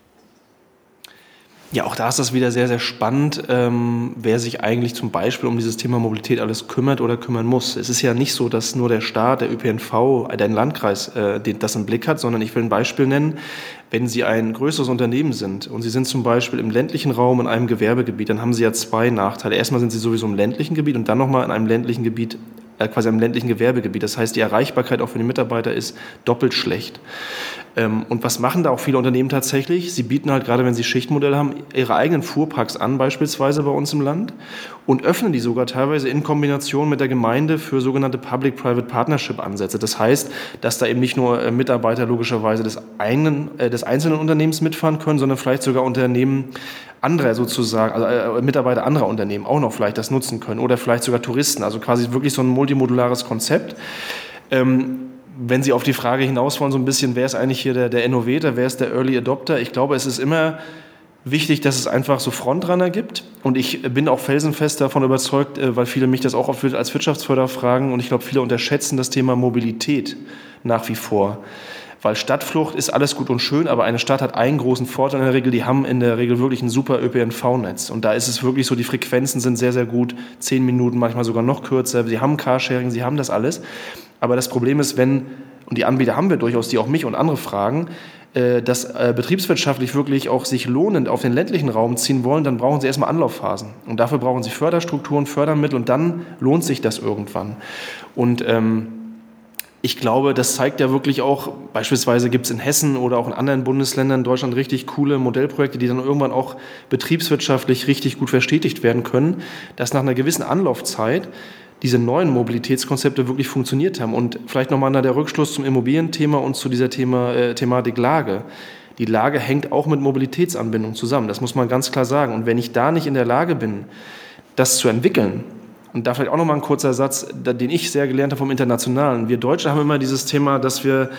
Ja, auch da ist das wieder sehr, sehr spannend, ähm, wer sich eigentlich zum Beispiel um dieses Thema Mobilität alles kümmert oder kümmern muss. Es ist ja nicht so, dass nur der Staat, der ÖPNV, der Landkreis äh, das im Blick hat, sondern ich will ein Beispiel nennen. Wenn Sie ein größeres Unternehmen sind und Sie sind zum Beispiel im ländlichen Raum in einem Gewerbegebiet, dann haben Sie ja zwei Nachteile. Erstmal sind Sie sowieso im ländlichen Gebiet und dann nochmal in einem ländlichen Gebiet äh, quasi am ländlichen Gewerbegebiet. Das heißt, die Erreichbarkeit auch für die Mitarbeiter ist doppelt schlecht. Ähm, und was machen da auch viele Unternehmen tatsächlich? Sie bieten halt gerade, wenn sie Schichtmodelle haben, ihre eigenen Fuhrparks an, beispielsweise bei uns im Land, und öffnen die sogar teilweise in Kombination mit der Gemeinde für sogenannte Public-Private Partnership-Ansätze. Das heißt, dass da eben nicht nur äh, Mitarbeiter logischerweise des, einen, äh, des einzelnen Unternehmens mitfahren können, sondern vielleicht sogar Unternehmen anderer sozusagen, also äh, Mitarbeiter anderer Unternehmen auch noch vielleicht das nutzen können oder vielleicht sogar Touristen. Also quasi wirklich so ein multimodulares Konzept. Ähm, wenn Sie auf die Frage hinaus wollen, so ein bisschen, wer ist eigentlich hier der, der Innovator, wer ist der Early Adopter? Ich glaube, es ist immer wichtig, dass es einfach so Frontrunner gibt. Und ich bin auch felsenfest davon überzeugt, äh, weil viele mich das auch als Wirtschaftsförderer fragen und ich glaube, viele unterschätzen das Thema Mobilität nach wie vor. Weil Stadtflucht ist alles gut und schön, aber eine Stadt hat einen großen Vorteil in der Regel, die haben in der Regel wirklich ein super ÖPNV-Netz. Und da ist es wirklich so, die Frequenzen sind sehr, sehr gut, zehn Minuten, manchmal sogar noch kürzer. Sie haben Carsharing, sie haben das alles. Aber das Problem ist, wenn, und die Anbieter haben wir durchaus, die auch mich und andere fragen, äh, dass äh, betriebswirtschaftlich wirklich auch sich lohnend auf den ländlichen Raum ziehen wollen, dann brauchen sie erstmal Anlaufphasen. Und dafür brauchen sie Förderstrukturen, Fördermittel und dann lohnt sich das irgendwann. Und ähm, ich glaube, das zeigt ja wirklich auch, beispielsweise gibt es in Hessen oder auch in anderen Bundesländern in Deutschland richtig coole Modellprojekte, die dann irgendwann auch betriebswirtschaftlich richtig gut verstetigt werden können, dass nach einer gewissen Anlaufzeit diese neuen Mobilitätskonzepte wirklich funktioniert haben. Und vielleicht nochmal der Rückschluss zum Immobilienthema und zu dieser Thema, äh, Thematik Lage. Die Lage hängt auch mit Mobilitätsanbindung zusammen. Das muss man ganz klar sagen. Und wenn ich da nicht in der Lage bin, das zu entwickeln, und da vielleicht auch nochmal ein kurzer Satz, den ich sehr gelernt habe vom Internationalen. Wir Deutsche haben immer dieses Thema, dass wir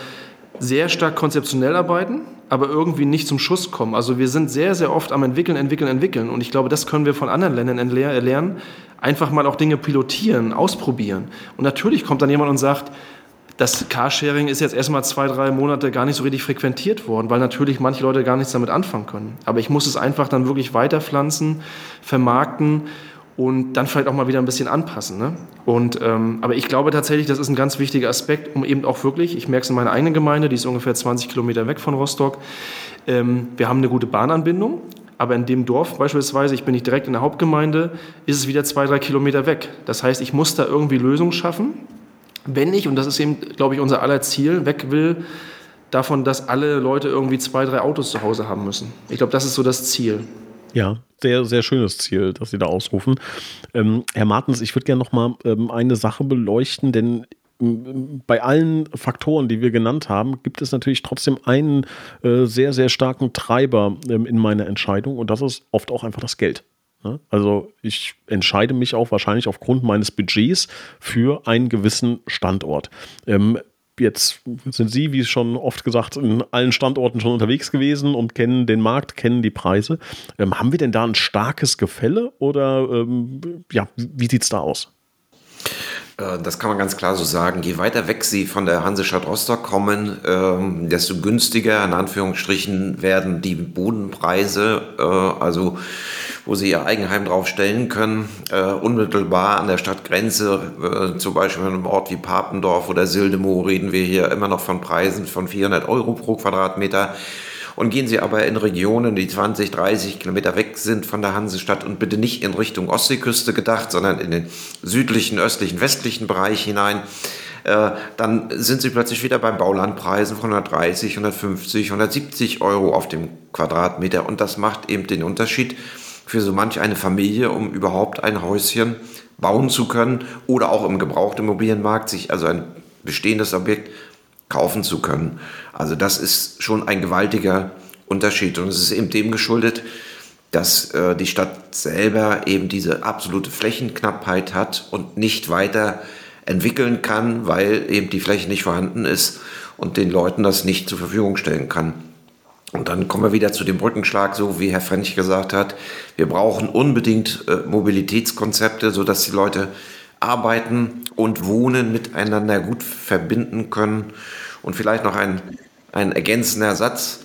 sehr stark konzeptionell arbeiten, aber irgendwie nicht zum Schuss kommen. Also wir sind sehr, sehr oft am entwickeln, entwickeln, entwickeln. Und ich glaube, das können wir von anderen Ländern lernen. Einfach mal auch Dinge pilotieren, ausprobieren. Und natürlich kommt dann jemand und sagt, das Carsharing ist jetzt erstmal zwei, drei Monate gar nicht so richtig frequentiert worden, weil natürlich manche Leute gar nichts damit anfangen können. Aber ich muss es einfach dann wirklich weiterpflanzen, vermarkten und dann vielleicht auch mal wieder ein bisschen anpassen. Ne? Und, ähm, aber ich glaube tatsächlich, das ist ein ganz wichtiger Aspekt, um eben auch wirklich, ich merke es in meiner eigenen Gemeinde, die ist ungefähr 20 Kilometer weg von Rostock, ähm, wir haben eine gute Bahnanbindung, aber in dem Dorf beispielsweise, ich bin nicht direkt in der Hauptgemeinde, ist es wieder zwei, drei Kilometer weg. Das heißt, ich muss da irgendwie Lösungen schaffen, wenn ich, und das ist eben, glaube ich, unser aller Ziel, weg will davon, dass alle Leute irgendwie zwei, drei Autos zu Hause haben müssen. Ich glaube, das ist so das Ziel. Ja, sehr, sehr schönes Ziel, das Sie da ausrufen. Ähm, Herr Martens, ich würde gerne noch mal ähm, eine Sache beleuchten, denn ähm, bei allen Faktoren, die wir genannt haben, gibt es natürlich trotzdem einen äh, sehr, sehr starken Treiber ähm, in meiner Entscheidung und das ist oft auch einfach das Geld. Ne? Also ich entscheide mich auch wahrscheinlich aufgrund meines Budgets für einen gewissen Standort. Ähm, Jetzt sind Sie, wie schon oft gesagt, in allen Standorten schon unterwegs gewesen und kennen den Markt, kennen die Preise. Ähm, haben wir denn da ein starkes Gefälle oder ähm, ja, wie sieht es da aus? Äh, das kann man ganz klar so sagen. Je weiter weg Sie von der Hansestadt Rostock kommen, ähm, desto günstiger, in Anführungsstrichen, werden die Bodenpreise, äh, also wo Sie Ihr Eigenheim drauf stellen können, äh, unmittelbar an der Stadtgrenze, zum Beispiel in einem Ort wie Papendorf oder Sildemo, reden wir hier immer noch von Preisen von 400 Euro pro Quadratmeter. Und gehen Sie aber in Regionen, die 20, 30 Kilometer weg sind von der Hansestadt und bitte nicht in Richtung Ostseeküste gedacht, sondern in den südlichen, östlichen, westlichen Bereich hinein, äh, dann sind Sie plötzlich wieder beim Baulandpreisen von 130, 150, 170 Euro auf dem Quadratmeter. Und das macht eben den Unterschied für so manch eine Familie, um überhaupt ein Häuschen bauen zu können oder auch im Gebrauchtimmobilienmarkt sich also ein bestehendes Objekt kaufen zu können. Also das ist schon ein gewaltiger Unterschied und es ist eben dem geschuldet, dass äh, die Stadt selber eben diese absolute Flächenknappheit hat und nicht weiter entwickeln kann, weil eben die Fläche nicht vorhanden ist und den Leuten das nicht zur Verfügung stellen kann. Und dann kommen wir wieder zu dem Brückenschlag, so wie Herr French gesagt hat. Wir brauchen unbedingt äh, Mobilitätskonzepte, sodass die Leute arbeiten und wohnen miteinander gut verbinden können. Und vielleicht noch ein, ein ergänzender Satz.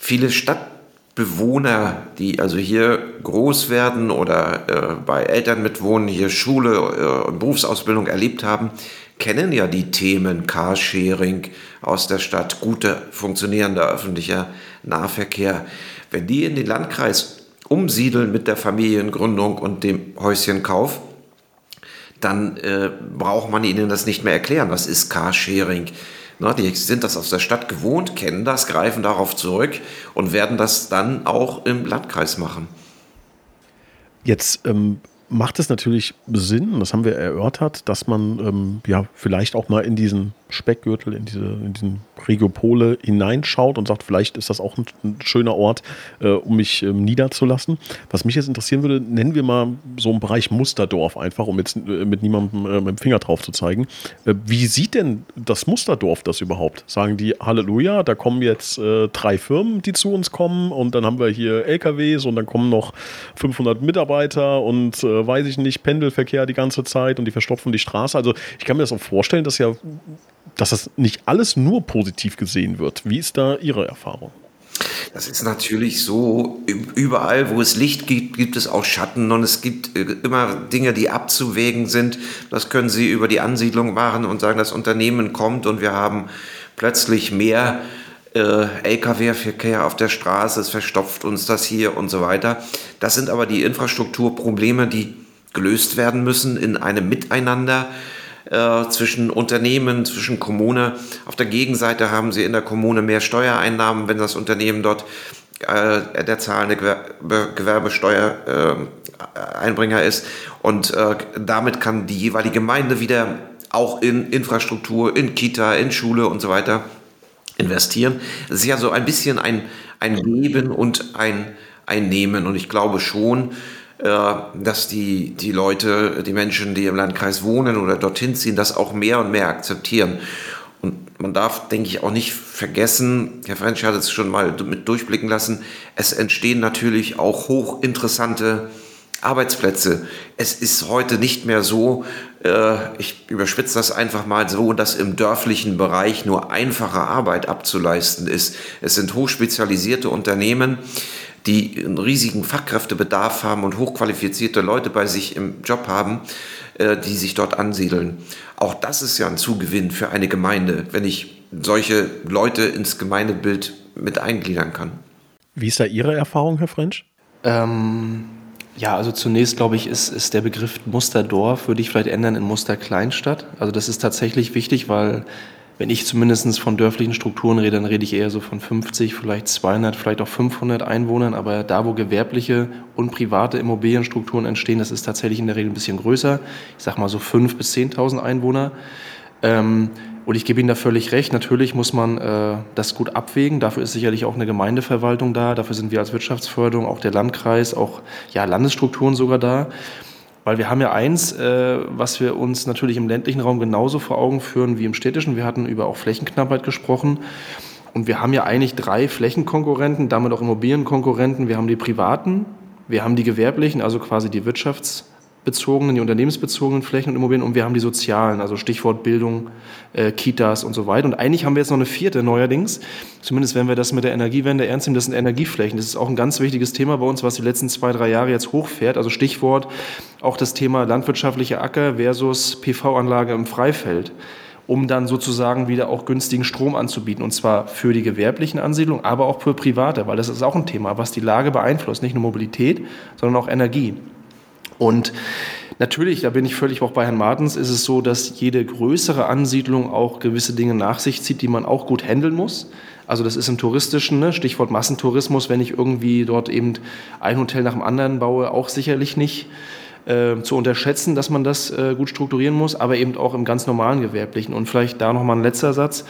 Viele Stadtbewohner, die also hier groß werden oder äh, bei Eltern mitwohnen, hier Schule äh, und Berufsausbildung erlebt haben, kennen ja die Themen Carsharing aus der Stadt, guter, funktionierender öffentlicher Nahverkehr. Wenn die in den Landkreis umsiedeln mit der Familiengründung und dem Häuschenkauf, dann äh, braucht man ihnen das nicht mehr erklären. Was ist Carsharing? Na, die sind das aus der Stadt gewohnt, kennen das, greifen darauf zurück und werden das dann auch im Landkreis machen. Jetzt ähm, macht es natürlich Sinn, das haben wir erörtert, dass man ähm, ja vielleicht auch mal in diesen Speckgürtel, in diese in diesen Regiopole hineinschaut und sagt, vielleicht ist das auch ein, ein schöner Ort, äh, um mich ähm, niederzulassen. Was mich jetzt interessieren würde, nennen wir mal so einen Bereich Musterdorf einfach, um jetzt äh, mit niemandem äh, mit dem Finger drauf zu zeigen. Äh, wie sieht denn das Musterdorf das überhaupt? Sagen die Halleluja, da kommen jetzt äh, drei Firmen, die zu uns kommen und dann haben wir hier LKWs und dann kommen noch 500 Mitarbeiter und äh, weiß ich nicht, Pendelverkehr die ganze Zeit und die verstopfen die Straße. Also ich kann mir das auch vorstellen, dass ja dass das nicht alles nur positiv gesehen wird. Wie ist da Ihre Erfahrung? Das ist natürlich so, überall, wo es Licht gibt, gibt es auch Schatten und es gibt äh, immer Dinge, die abzuwägen sind. Das können Sie über die Ansiedlung machen und sagen, das Unternehmen kommt und wir haben plötzlich mehr äh, Lkw-Verkehr auf der Straße, es verstopft uns das hier und so weiter. Das sind aber die Infrastrukturprobleme, die gelöst werden müssen in einem Miteinander äh, zwischen Unternehmen, zwischen Kommune. Auf der Gegenseite haben sie in der Kommune mehr Steuereinnahmen, wenn das Unternehmen dort äh, der zahlende Gewerbe, Gewerbesteuereinbringer äh, ist. Und äh, damit kann die jeweilige Gemeinde wieder auch in Infrastruktur, in Kita, in Schule und so weiter investieren. Es ist ja so ein bisschen ein, ein Geben und ein, ein Nehmen. Und ich glaube schon, dass die, die Leute, die Menschen, die im Landkreis wohnen oder dorthin ziehen, das auch mehr und mehr akzeptieren. Und man darf, denke ich, auch nicht vergessen, Herr French hat es schon mal mit durchblicken lassen, es entstehen natürlich auch hochinteressante Arbeitsplätze. Es ist heute nicht mehr so, äh, ich überspitze das einfach mal so, dass im dörflichen Bereich nur einfache Arbeit abzuleisten ist. Es sind hochspezialisierte Unternehmen, die einen riesigen Fachkräftebedarf haben und hochqualifizierte Leute bei sich im Job haben, äh, die sich dort ansiedeln. Auch das ist ja ein Zugewinn für eine Gemeinde, wenn ich solche Leute ins Gemeindebild mit eingliedern kann. Wie ist da Ihre Erfahrung, Herr French? Ähm, ja, also zunächst glaube ich, ist, ist der Begriff Musterdorf, würde ich vielleicht ändern in Musterkleinstadt. Also das ist tatsächlich wichtig, weil wenn ich zumindest von dörflichen Strukturen rede, dann rede ich eher so von 50, vielleicht 200, vielleicht auch 500 Einwohnern. Aber da, wo gewerbliche und private Immobilienstrukturen entstehen, das ist tatsächlich in der Regel ein bisschen größer. Ich sage mal so 5.000 bis 10.000 Einwohner. Ähm, und ich gebe Ihnen da völlig recht. Natürlich muss man äh, das gut abwägen. Dafür ist sicherlich auch eine Gemeindeverwaltung da. Dafür sind wir als Wirtschaftsförderung, auch der Landkreis, auch ja, Landesstrukturen sogar da. Weil wir haben ja eins, äh, was wir uns natürlich im ländlichen Raum genauso vor Augen führen wie im städtischen. Wir hatten über auch Flächenknappheit gesprochen. Und wir haben ja eigentlich drei Flächenkonkurrenten, damit auch Immobilienkonkurrenten. Wir haben die privaten, wir haben die gewerblichen, also quasi die Wirtschafts- bezogenen, die unternehmensbezogenen Flächen und Immobilien und wir haben die sozialen, also Stichwort Bildung, äh, Kitas und so weiter. Und eigentlich haben wir jetzt noch eine vierte neuerdings, zumindest wenn wir das mit der Energiewende ernst nehmen, das sind Energieflächen. Das ist auch ein ganz wichtiges Thema bei uns, was die letzten zwei, drei Jahre jetzt hochfährt. Also Stichwort auch das Thema landwirtschaftliche Acker versus PV-Anlage im Freifeld. um dann sozusagen wieder auch günstigen Strom anzubieten. Und zwar für die gewerblichen Ansiedlungen, aber auch für private, weil das ist auch ein Thema, was die Lage beeinflusst. Nicht nur Mobilität, sondern auch Energie. Und natürlich, da bin ich völlig auch bei Herrn Martens, ist es so, dass jede größere Ansiedlung auch gewisse Dinge nach sich zieht, die man auch gut handeln muss. Also das ist im touristischen, ne? Stichwort Massentourismus, wenn ich irgendwie dort eben ein Hotel nach dem anderen baue, auch sicherlich nicht äh, zu unterschätzen, dass man das äh, gut strukturieren muss, aber eben auch im ganz normalen Gewerblichen. Und vielleicht da nochmal ein letzter Satz.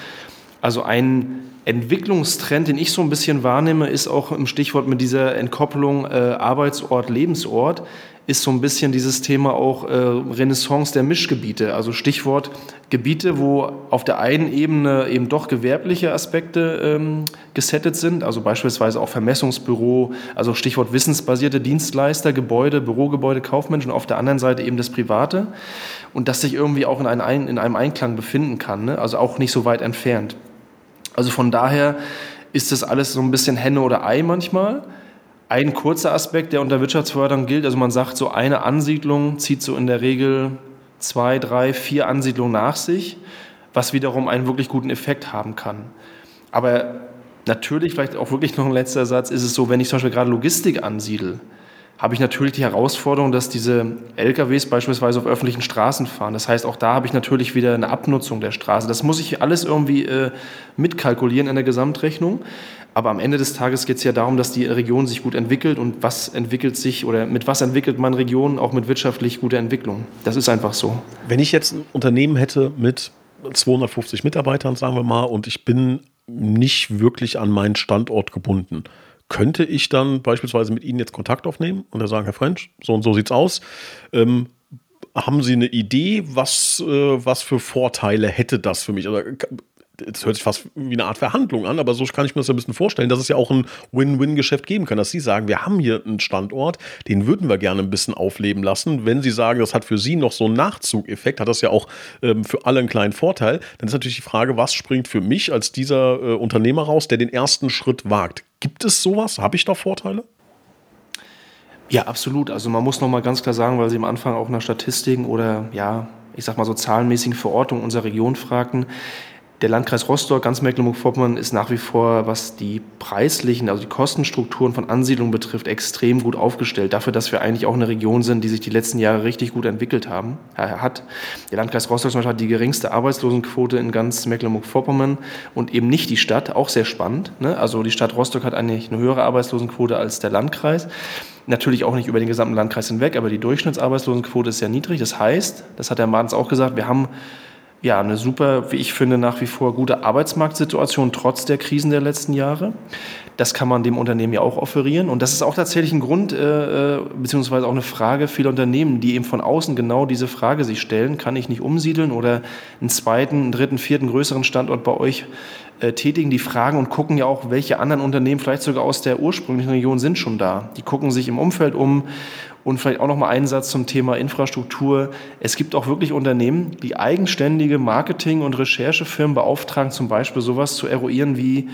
Also ein Entwicklungstrend, den ich so ein bisschen wahrnehme, ist auch im Stichwort mit dieser Entkopplung äh, Arbeitsort, Lebensort ist so ein bisschen dieses Thema auch äh, Renaissance der Mischgebiete. Also Stichwort Gebiete, wo auf der einen Ebene eben doch gewerbliche Aspekte ähm, gesettet sind, also beispielsweise auch Vermessungsbüro, also Stichwort wissensbasierte Dienstleister, Gebäude, Bürogebäude, Kaufmenschen, auf der anderen Seite eben das Private und das sich irgendwie auch in, ein, in einem Einklang befinden kann, ne? also auch nicht so weit entfernt. Also von daher ist das alles so ein bisschen Henne oder Ei manchmal. Ein kurzer Aspekt, der unter Wirtschaftsförderung gilt, also man sagt, so eine Ansiedlung zieht so in der Regel zwei, drei, vier Ansiedlungen nach sich, was wiederum einen wirklich guten Effekt haben kann. Aber natürlich, vielleicht auch wirklich noch ein letzter Satz, ist es so, wenn ich zum Beispiel gerade Logistik ansiedle, habe ich natürlich die Herausforderung, dass diese LKWs beispielsweise auf öffentlichen Straßen fahren. Das heißt, auch da habe ich natürlich wieder eine Abnutzung der Straße. Das muss ich alles irgendwie äh, mitkalkulieren in der Gesamtrechnung. Aber am Ende des Tages geht es ja darum, dass die Region sich gut entwickelt und was entwickelt sich oder mit was entwickelt man Regionen auch mit wirtschaftlich guter Entwicklung. Das ist einfach so. Wenn ich jetzt ein Unternehmen hätte mit 250 Mitarbeitern, sagen wir mal, und ich bin nicht wirklich an meinen Standort gebunden, könnte ich dann beispielsweise mit Ihnen jetzt Kontakt aufnehmen und sagen, Herr French, so und so sieht's aus. Ähm, haben Sie eine Idee, was, äh, was für Vorteile hätte das für mich? Also, das hört sich fast wie eine Art Verhandlung an, aber so kann ich mir das ein bisschen vorstellen, dass es ja auch ein Win-Win-Geschäft geben kann, dass Sie sagen, wir haben hier einen Standort, den würden wir gerne ein bisschen aufleben lassen. Wenn Sie sagen, das hat für Sie noch so einen Nachzugeffekt, hat das ja auch ähm, für alle einen kleinen Vorteil, dann ist natürlich die Frage, was springt für mich als dieser äh, Unternehmer raus, der den ersten Schritt wagt? Gibt es sowas? Habe ich da Vorteile? Ja, absolut. Also man muss noch mal ganz klar sagen, weil Sie am Anfang auch nach Statistiken oder ja, ich sag mal so zahlenmäßigen Verortung unserer Region fragten. Der Landkreis Rostock, ganz Mecklenburg-Vorpommern, ist nach wie vor, was die preislichen, also die Kostenstrukturen von Ansiedlungen betrifft, extrem gut aufgestellt. Dafür, dass wir eigentlich auch eine Region sind, die sich die letzten Jahre richtig gut entwickelt haben, äh, hat. Der Landkreis Rostock zum Beispiel hat die geringste Arbeitslosenquote in ganz Mecklenburg-Vorpommern und eben nicht die Stadt, auch sehr spannend. Ne? Also die Stadt Rostock hat eigentlich eine höhere Arbeitslosenquote als der Landkreis. Natürlich auch nicht über den gesamten Landkreis hinweg, aber die Durchschnittsarbeitslosenquote ist sehr niedrig. Das heißt, das hat Herr Martens auch gesagt, wir haben ja, eine super, wie ich finde, nach wie vor gute Arbeitsmarktsituation trotz der Krisen der letzten Jahre. Das kann man dem Unternehmen ja auch offerieren. Und das ist auch tatsächlich ein Grund, äh, äh, beziehungsweise auch eine Frage vieler Unternehmen, die eben von außen genau diese Frage sich stellen. Kann ich nicht umsiedeln oder einen zweiten, dritten, vierten größeren Standort bei euch äh, tätigen? Die fragen und gucken ja auch, welche anderen Unternehmen vielleicht sogar aus der ursprünglichen Region sind schon da. Die gucken sich im Umfeld um und vielleicht auch noch mal einen Satz zum Thema Infrastruktur. Es gibt auch wirklich Unternehmen, die eigenständige Marketing- und Recherchefirmen beauftragen, zum Beispiel sowas zu eruieren wie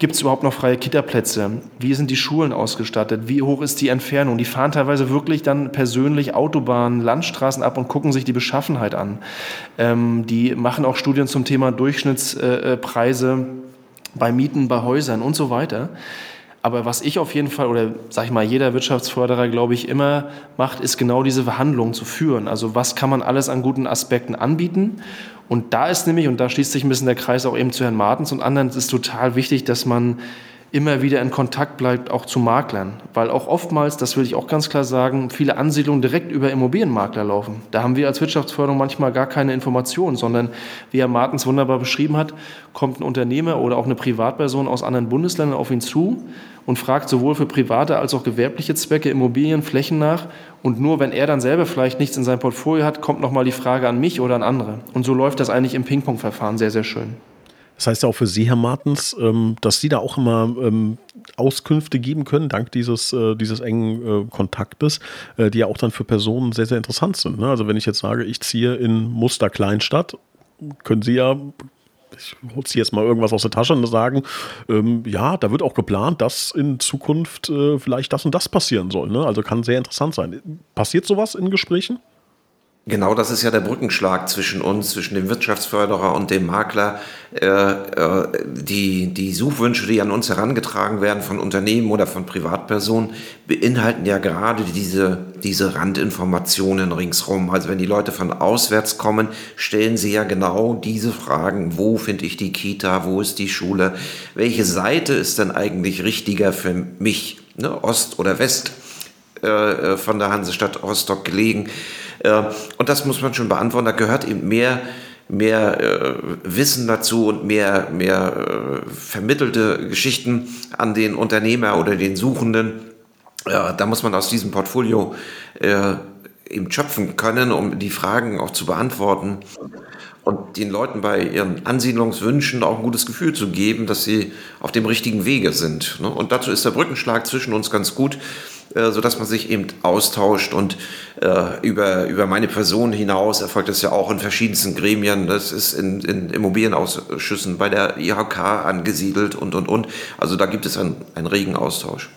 Gibt es überhaupt noch freie Kitaplätze? Wie sind die Schulen ausgestattet? Wie hoch ist die Entfernung? Die fahren teilweise wirklich dann persönlich Autobahnen, Landstraßen ab und gucken sich die Beschaffenheit an. Ähm, die machen auch Studien zum Thema Durchschnittspreise äh, bei Mieten, bei Häusern und so weiter. Aber was ich auf jeden Fall, oder sag ich mal, jeder Wirtschaftsförderer, glaube ich, immer macht, ist genau diese Verhandlungen zu führen. Also was kann man alles an guten Aspekten anbieten? Und da ist nämlich, und da schließt sich ein bisschen der Kreis auch eben zu Herrn Martens und anderen, es ist total wichtig, dass man immer wieder in Kontakt bleibt, auch zu Maklern. Weil auch oftmals, das will ich auch ganz klar sagen, viele Ansiedlungen direkt über Immobilienmakler laufen. Da haben wir als Wirtschaftsförderung manchmal gar keine Informationen, sondern wie Herr Martens wunderbar beschrieben hat, kommt ein Unternehmer oder auch eine Privatperson aus anderen Bundesländern auf ihn zu und fragt sowohl für private als auch gewerbliche Zwecke Immobilien, Flächen nach. Und nur wenn er dann selber vielleicht nichts in seinem Portfolio hat, kommt nochmal die Frage an mich oder an andere. Und so läuft das eigentlich im Ping-Pong-Verfahren sehr, sehr schön. Das heißt ja auch für Sie, Herr Martens, ähm, dass Sie da auch immer ähm, Auskünfte geben können, dank dieses, äh, dieses engen äh, Kontaktes, äh, die ja auch dann für Personen sehr, sehr interessant sind. Ne? Also wenn ich jetzt sage, ich ziehe in Muster Kleinstadt, können Sie ja ich ziehe jetzt mal irgendwas aus der Tasche und sagen, ähm, ja, da wird auch geplant, dass in Zukunft vielleicht das und das passieren soll. Ne? Also kann sehr interessant sein. Passiert sowas in Gesprächen? Genau das ist ja der Brückenschlag zwischen uns, zwischen dem Wirtschaftsförderer und dem Makler. Äh, äh, die, die Suchwünsche, die an uns herangetragen werden von Unternehmen oder von Privatpersonen, beinhalten ja gerade diese, diese Randinformationen ringsrum. Also wenn die Leute von auswärts kommen, stellen sie ja genau diese Fragen. Wo finde ich die Kita? Wo ist die Schule? Welche Seite ist denn eigentlich richtiger für mich? Ne? Ost oder West? Äh, von der Hansestadt Rostock gelegen. Äh, und das muss man schon beantworten. Da gehört eben mehr, mehr äh, Wissen dazu und mehr, mehr äh, vermittelte Geschichten an den Unternehmer oder den Suchenden. da muss man aus diesem Portfolio eben schöpfen können, um die Fragen auch zu beantworten und den Leuten bei ihren Ansiedlungswünschen auch ein gutes Gefühl zu geben, dass sie auf dem richtigen Wege sind. Ne? Und dazu ist der Brückenschlag zwischen uns ganz gut. Äh, sodass man sich eben austauscht und äh, über, über meine Person hinaus erfolgt das ja auch in verschiedensten Gremien. Das ist in, in Immobilienausschüssen bei der IHK angesiedelt und, und, und. Also da gibt es einen, einen regen Austausch.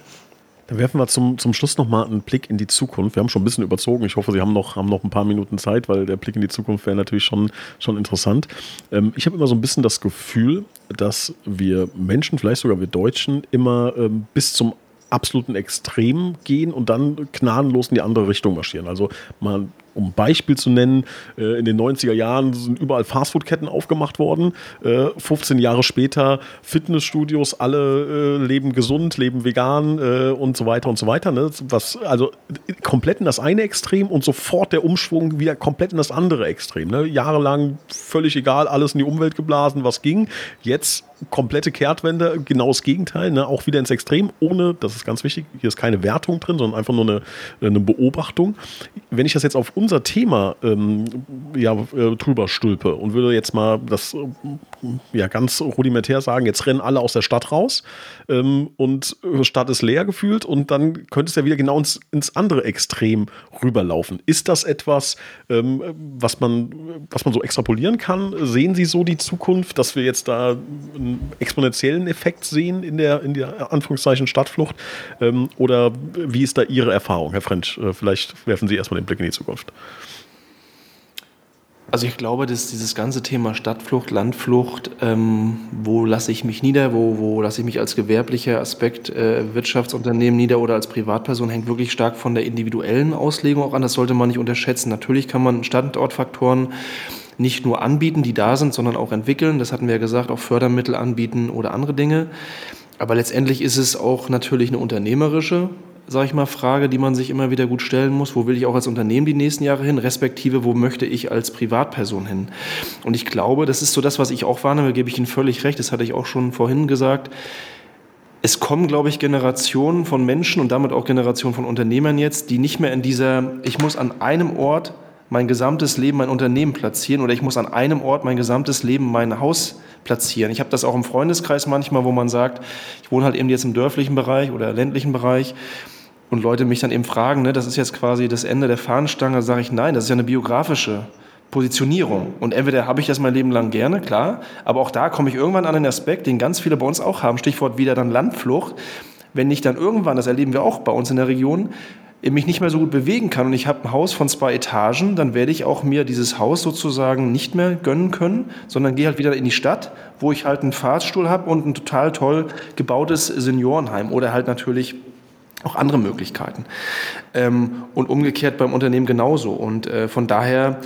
Dann werfen wir zum, zum Schluss nochmal einen Blick in die Zukunft. Wir haben schon ein bisschen überzogen. Ich hoffe, Sie haben noch, haben noch ein paar Minuten Zeit, weil der Blick in die Zukunft wäre natürlich schon, schon interessant. Ähm, ich habe immer so ein bisschen das Gefühl, dass wir Menschen, vielleicht sogar wir Deutschen, immer ähm, bis zum absoluten Extrem gehen und dann gnadenlos in die andere Richtung marschieren. Also mal um Beispiel zu nennen, äh, in den 90er Jahren sind überall Fastfood-Ketten aufgemacht worden. 15 äh, Jahre später Fitnessstudios, alle äh, leben gesund, leben vegan und so weiter und so weiter. Ne? Was, also komplett in das eine Extrem und sofort der Umschwung wieder komplett in das andere Extrem. Ne? Jahrelang völlig egal, alles in die Umwelt geblasen, was ging. Jetzt komplette Kehrtwende, genau das Gegenteil, ne? auch wieder ins Extrem, ohne, das ist ganz wichtig, hier ist keine Wertung drin, sondern einfach nur eine, eine Beobachtung. Wenn ich das jetzt auf unser Thema ähm, ja, äh, drüber stülpe und würde jetzt mal das äh, ja, ganz rudimentär sagen, jetzt rennen alle aus der Stadt raus ähm, und Stadt ist leer gefühlt und dann könnte es ja wieder genau ins, ins andere Extrem rüberlaufen. Ist das etwas, ähm, was, man, was man so extrapolieren kann? Sehen Sie so die Zukunft, dass wir jetzt da exponentiellen Effekt sehen in der, in der Anführungszeichen Stadtflucht? Ähm, oder wie ist da Ihre Erfahrung, Herr French? Äh, vielleicht werfen Sie erstmal den Blick in die Zukunft. Also ich glaube, dass dieses ganze Thema Stadtflucht, Landflucht, ähm, wo lasse ich mich nieder, wo, wo lasse ich mich als gewerblicher Aspekt äh, Wirtschaftsunternehmen nieder oder als Privatperson, hängt wirklich stark von der individuellen Auslegung auch an. Das sollte man nicht unterschätzen. Natürlich kann man Standortfaktoren nicht nur anbieten, die da sind, sondern auch entwickeln. Das hatten wir ja gesagt, auch Fördermittel anbieten oder andere Dinge. Aber letztendlich ist es auch natürlich eine unternehmerische, sage ich mal, Frage, die man sich immer wieder gut stellen muss. Wo will ich auch als Unternehmen die nächsten Jahre hin? Respektive, wo möchte ich als Privatperson hin? Und ich glaube, das ist so das, was ich auch wahrnehme, gebe ich Ihnen völlig recht. Das hatte ich auch schon vorhin gesagt. Es kommen, glaube ich, Generationen von Menschen und damit auch Generationen von Unternehmern jetzt, die nicht mehr in dieser, ich muss an einem Ort mein gesamtes Leben mein Unternehmen platzieren oder ich muss an einem Ort mein gesamtes Leben mein Haus platzieren. Ich habe das auch im Freundeskreis manchmal, wo man sagt, ich wohne halt eben jetzt im dörflichen Bereich oder ländlichen Bereich und Leute mich dann eben fragen, ne, das ist jetzt quasi das Ende der Fahnenstange, sage ich nein, das ist ja eine biografische Positionierung. Und entweder habe ich das mein Leben lang gerne, klar, aber auch da komme ich irgendwann an einen Aspekt, den ganz viele bei uns auch haben, Stichwort wieder dann Landflucht. Wenn ich dann irgendwann, das erleben wir auch bei uns in der Region, mich nicht mehr so gut bewegen kann und ich habe ein Haus von zwei Etagen, dann werde ich auch mir dieses Haus sozusagen nicht mehr gönnen können, sondern gehe halt wieder in die Stadt, wo ich halt einen Fahrstuhl habe und ein total toll gebautes Seniorenheim oder halt natürlich auch andere Möglichkeiten. Ähm, und umgekehrt beim Unternehmen genauso. Und äh, von daher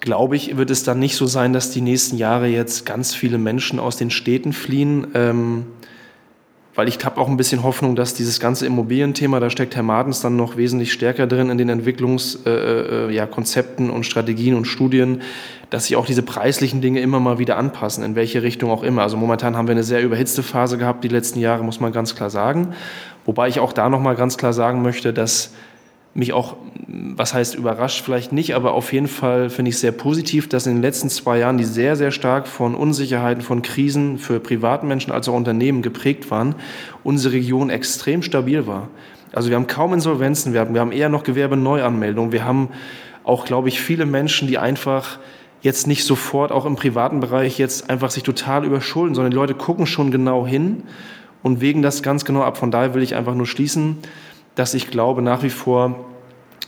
glaube ich, wird es dann nicht so sein, dass die nächsten Jahre jetzt ganz viele Menschen aus den Städten fliehen. Weil ich habe auch ein bisschen Hoffnung, dass dieses ganze Immobilienthema, da steckt Herr Martens dann noch wesentlich stärker drin in den Entwicklungskonzepten äh, äh, ja, und Strategien und Studien, dass sich auch diese preislichen Dinge immer mal wieder anpassen, in welche Richtung auch immer. Also momentan haben wir eine sehr überhitzte Phase gehabt, die letzten Jahre, muss man ganz klar sagen. Wobei ich auch da noch mal ganz klar sagen möchte, dass mich auch, was heißt überrascht, vielleicht nicht, aber auf jeden Fall finde ich sehr positiv, dass in den letzten zwei Jahren, die sehr, sehr stark von Unsicherheiten, von Krisen für Privatmenschen als auch Unternehmen geprägt waren, unsere Region extrem stabil war. Also wir haben kaum Insolvenzen, wir haben, wir haben eher noch Gewerbeneuanmeldungen, wir haben auch, glaube ich, viele Menschen, die einfach jetzt nicht sofort auch im privaten Bereich jetzt einfach sich total überschulden, sondern die Leute gucken schon genau hin und wägen das ganz genau ab. Von daher will ich einfach nur schließen, dass ich glaube nach wie vor,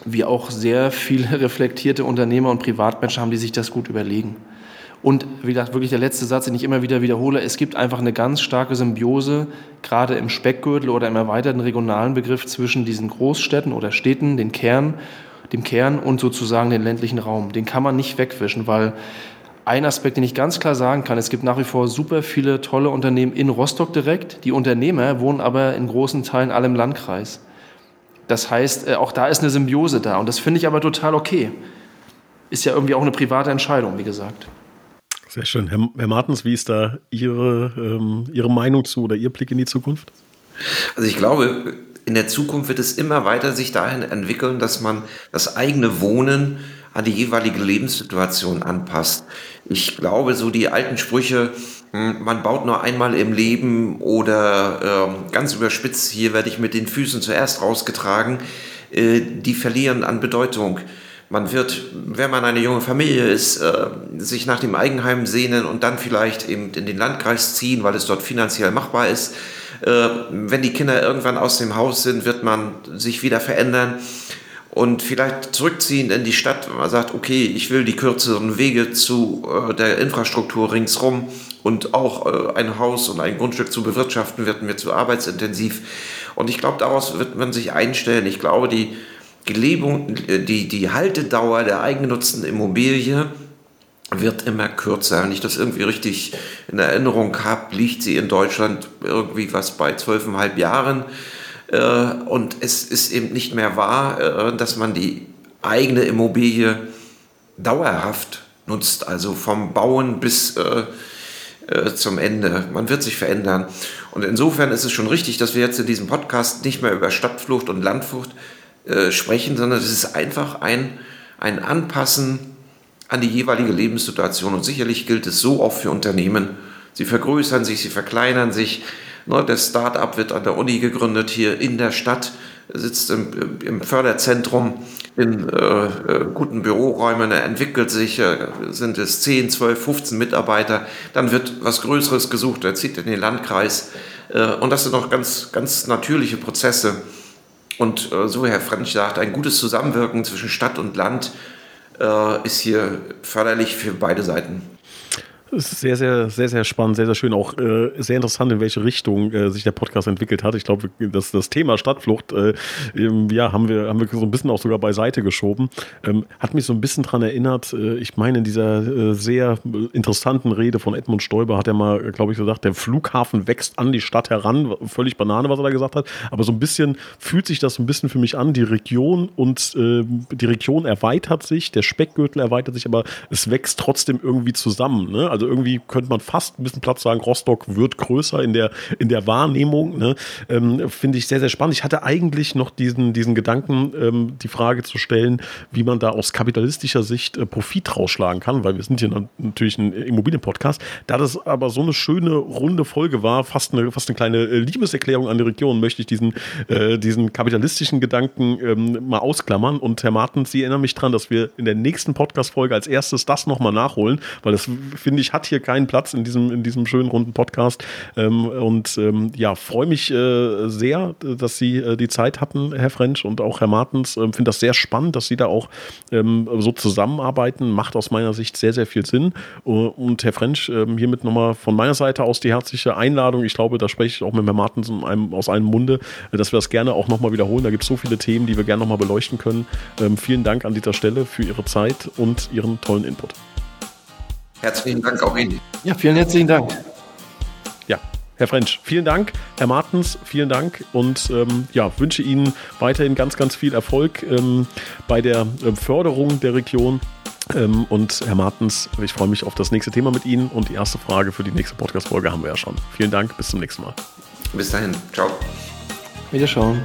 wir auch sehr viele reflektierte Unternehmer und Privatmenschen haben, die sich das gut überlegen. Und wie gesagt, wirklich der letzte Satz, den ich immer wieder wiederhole, es gibt einfach eine ganz starke Symbiose, gerade im Speckgürtel oder im erweiterten regionalen Begriff zwischen diesen Großstädten oder Städten, den Kern, dem Kern und sozusagen den ländlichen Raum. Den kann man nicht wegwischen, weil ein Aspekt, den ich ganz klar sagen kann, es gibt nach wie vor super viele tolle Unternehmen in Rostock direkt. Die Unternehmer wohnen aber in großen Teilen alle im Landkreis. Das heißt, äh, auch da ist eine Symbiose da und das finde ich aber total okay. Ist ja irgendwie auch eine private Entscheidung, wie gesagt. Sehr schön. Herr, Herr Martens, wie ist da Ihre, ähm, Ihre Meinung zu oder Ihr Blick in die Zukunft? Also ich glaube, in der Zukunft wird es immer weiter sich dahin entwickeln, dass man das eigene Wohnen an die jeweilige Lebenssituation anpasst. Ich glaube, so die alten Sprüche, man baut nur einmal im Leben oder äh, ganz überspitzt, hier werde ich mit den Füßen zuerst rausgetragen, äh, die verlieren an Bedeutung. Man wird, wenn man eine junge Familie ist, äh, sich nach dem Eigenheim sehnen und dann vielleicht eben in den Landkreis ziehen, weil es dort finanziell machbar ist. Äh, wenn die Kinder irgendwann aus dem Haus sind, wird man sich wieder verändern und vielleicht zurückziehen in die Stadt, man sagt, okay, ich will die kürzeren Wege zu äh, der Infrastruktur ringsrum und auch äh, ein Haus und ein Grundstück zu bewirtschaften, wird mir zu arbeitsintensiv. Und ich glaube, daraus wird man sich einstellen. Ich glaube, die die, Lebung, die, die Haltedauer der eigengenutzten Immobilie wird immer kürzer. Wenn ich das irgendwie richtig in Erinnerung habe, liegt sie in Deutschland irgendwie was bei zwölfeinhalb Jahren. Äh, und es ist eben nicht mehr wahr, äh, dass man die eigene Immobilie dauerhaft nutzt, also vom Bauen bis äh, zum Ende. Man wird sich verändern. Und insofern ist es schon richtig, dass wir jetzt in diesem Podcast nicht mehr über Stadtflucht und Landflucht äh, sprechen, sondern es ist einfach ein, ein Anpassen an die jeweilige Lebenssituation. Und sicherlich gilt es so auch für Unternehmen. Sie vergrößern sich, sie verkleinern sich. Ne, das Start-up wird an der Uni gegründet, hier in der Stadt, sitzt im, im Förderzentrum in äh, äh guten Büroräumen, er entwickelt sich, äh, sind es 10, 12, 15 Mitarbeiter, dann wird was Größeres gesucht, er zieht in den Landkreis. Äh, und das sind auch ganz, ganz natürliche Prozesse. Und äh, so Herr Franz sagt, ein gutes Zusammenwirken zwischen Stadt und Land äh, ist hier förderlich für beide Seiten. Sehr, sehr, sehr, sehr spannend, sehr, sehr schön. Auch äh, sehr interessant, in welche Richtung äh, sich der Podcast entwickelt hat. Ich glaube, das, das Thema Stadtflucht, äh, ja, haben wir, haben wir so ein bisschen auch sogar beiseite geschoben. Ähm, hat mich so ein bisschen daran erinnert, äh, ich meine, in dieser äh, sehr interessanten Rede von Edmund Stoiber hat er mal, glaube ich, gesagt, der Flughafen wächst an die Stadt heran. Völlig Banane, was er da gesagt hat. Aber so ein bisschen fühlt sich das so ein bisschen für mich an. Die Region und äh, die Region erweitert sich, der Speckgürtel erweitert sich, aber es wächst trotzdem irgendwie zusammen. Ne? Also also irgendwie könnte man fast ein bisschen Platz sagen, Rostock wird größer in der, in der Wahrnehmung. Ne? Ähm, Finde ich sehr, sehr spannend. Ich hatte eigentlich noch diesen, diesen Gedanken, ähm, die Frage zu stellen, wie man da aus kapitalistischer Sicht äh, Profit rausschlagen kann, weil wir sind hier natürlich ein Immobilienpodcast. Da das aber so eine schöne, runde Folge war, fast eine, fast eine kleine äh, Liebeserklärung an die Region, möchte ich diesen, äh, diesen kapitalistischen Gedanken ähm, mal ausklammern. Und Herr Martens, Sie erinnern mich daran, dass wir in der nächsten Podcast-Folge als erstes das nochmal nachholen, weil das finde ich hat hier keinen Platz in diesem, in diesem schönen runden Podcast. Ähm, und ähm, ja, freue mich äh, sehr, dass Sie äh, die Zeit hatten, Herr French und auch Herr Martens. Ähm, Finde das sehr spannend, dass Sie da auch ähm, so zusammenarbeiten. Macht aus meiner Sicht sehr, sehr viel Sinn. Uh, und Herr French, ähm, hiermit nochmal von meiner Seite aus die herzliche Einladung. Ich glaube, da spreche ich auch mit Herrn Martens einem, aus einem Munde, dass wir das gerne auch nochmal wiederholen. Da gibt es so viele Themen, die wir gerne nochmal beleuchten können. Ähm, vielen Dank an dieser Stelle für Ihre Zeit und Ihren tollen Input. Herzlichen Dank auch Ihnen. Ja, vielen herzlichen Dank. Ja, Herr French, vielen Dank. Herr Martens, vielen Dank und ähm, ja, wünsche Ihnen weiterhin ganz, ganz viel Erfolg ähm, bei der äh, Förderung der Region. Ähm, und Herr Martens, ich freue mich auf das nächste Thema mit Ihnen und die erste Frage für die nächste Podcast-Folge haben wir ja schon. Vielen Dank, bis zum nächsten Mal. Bis dahin, ciao. Wiederschauen.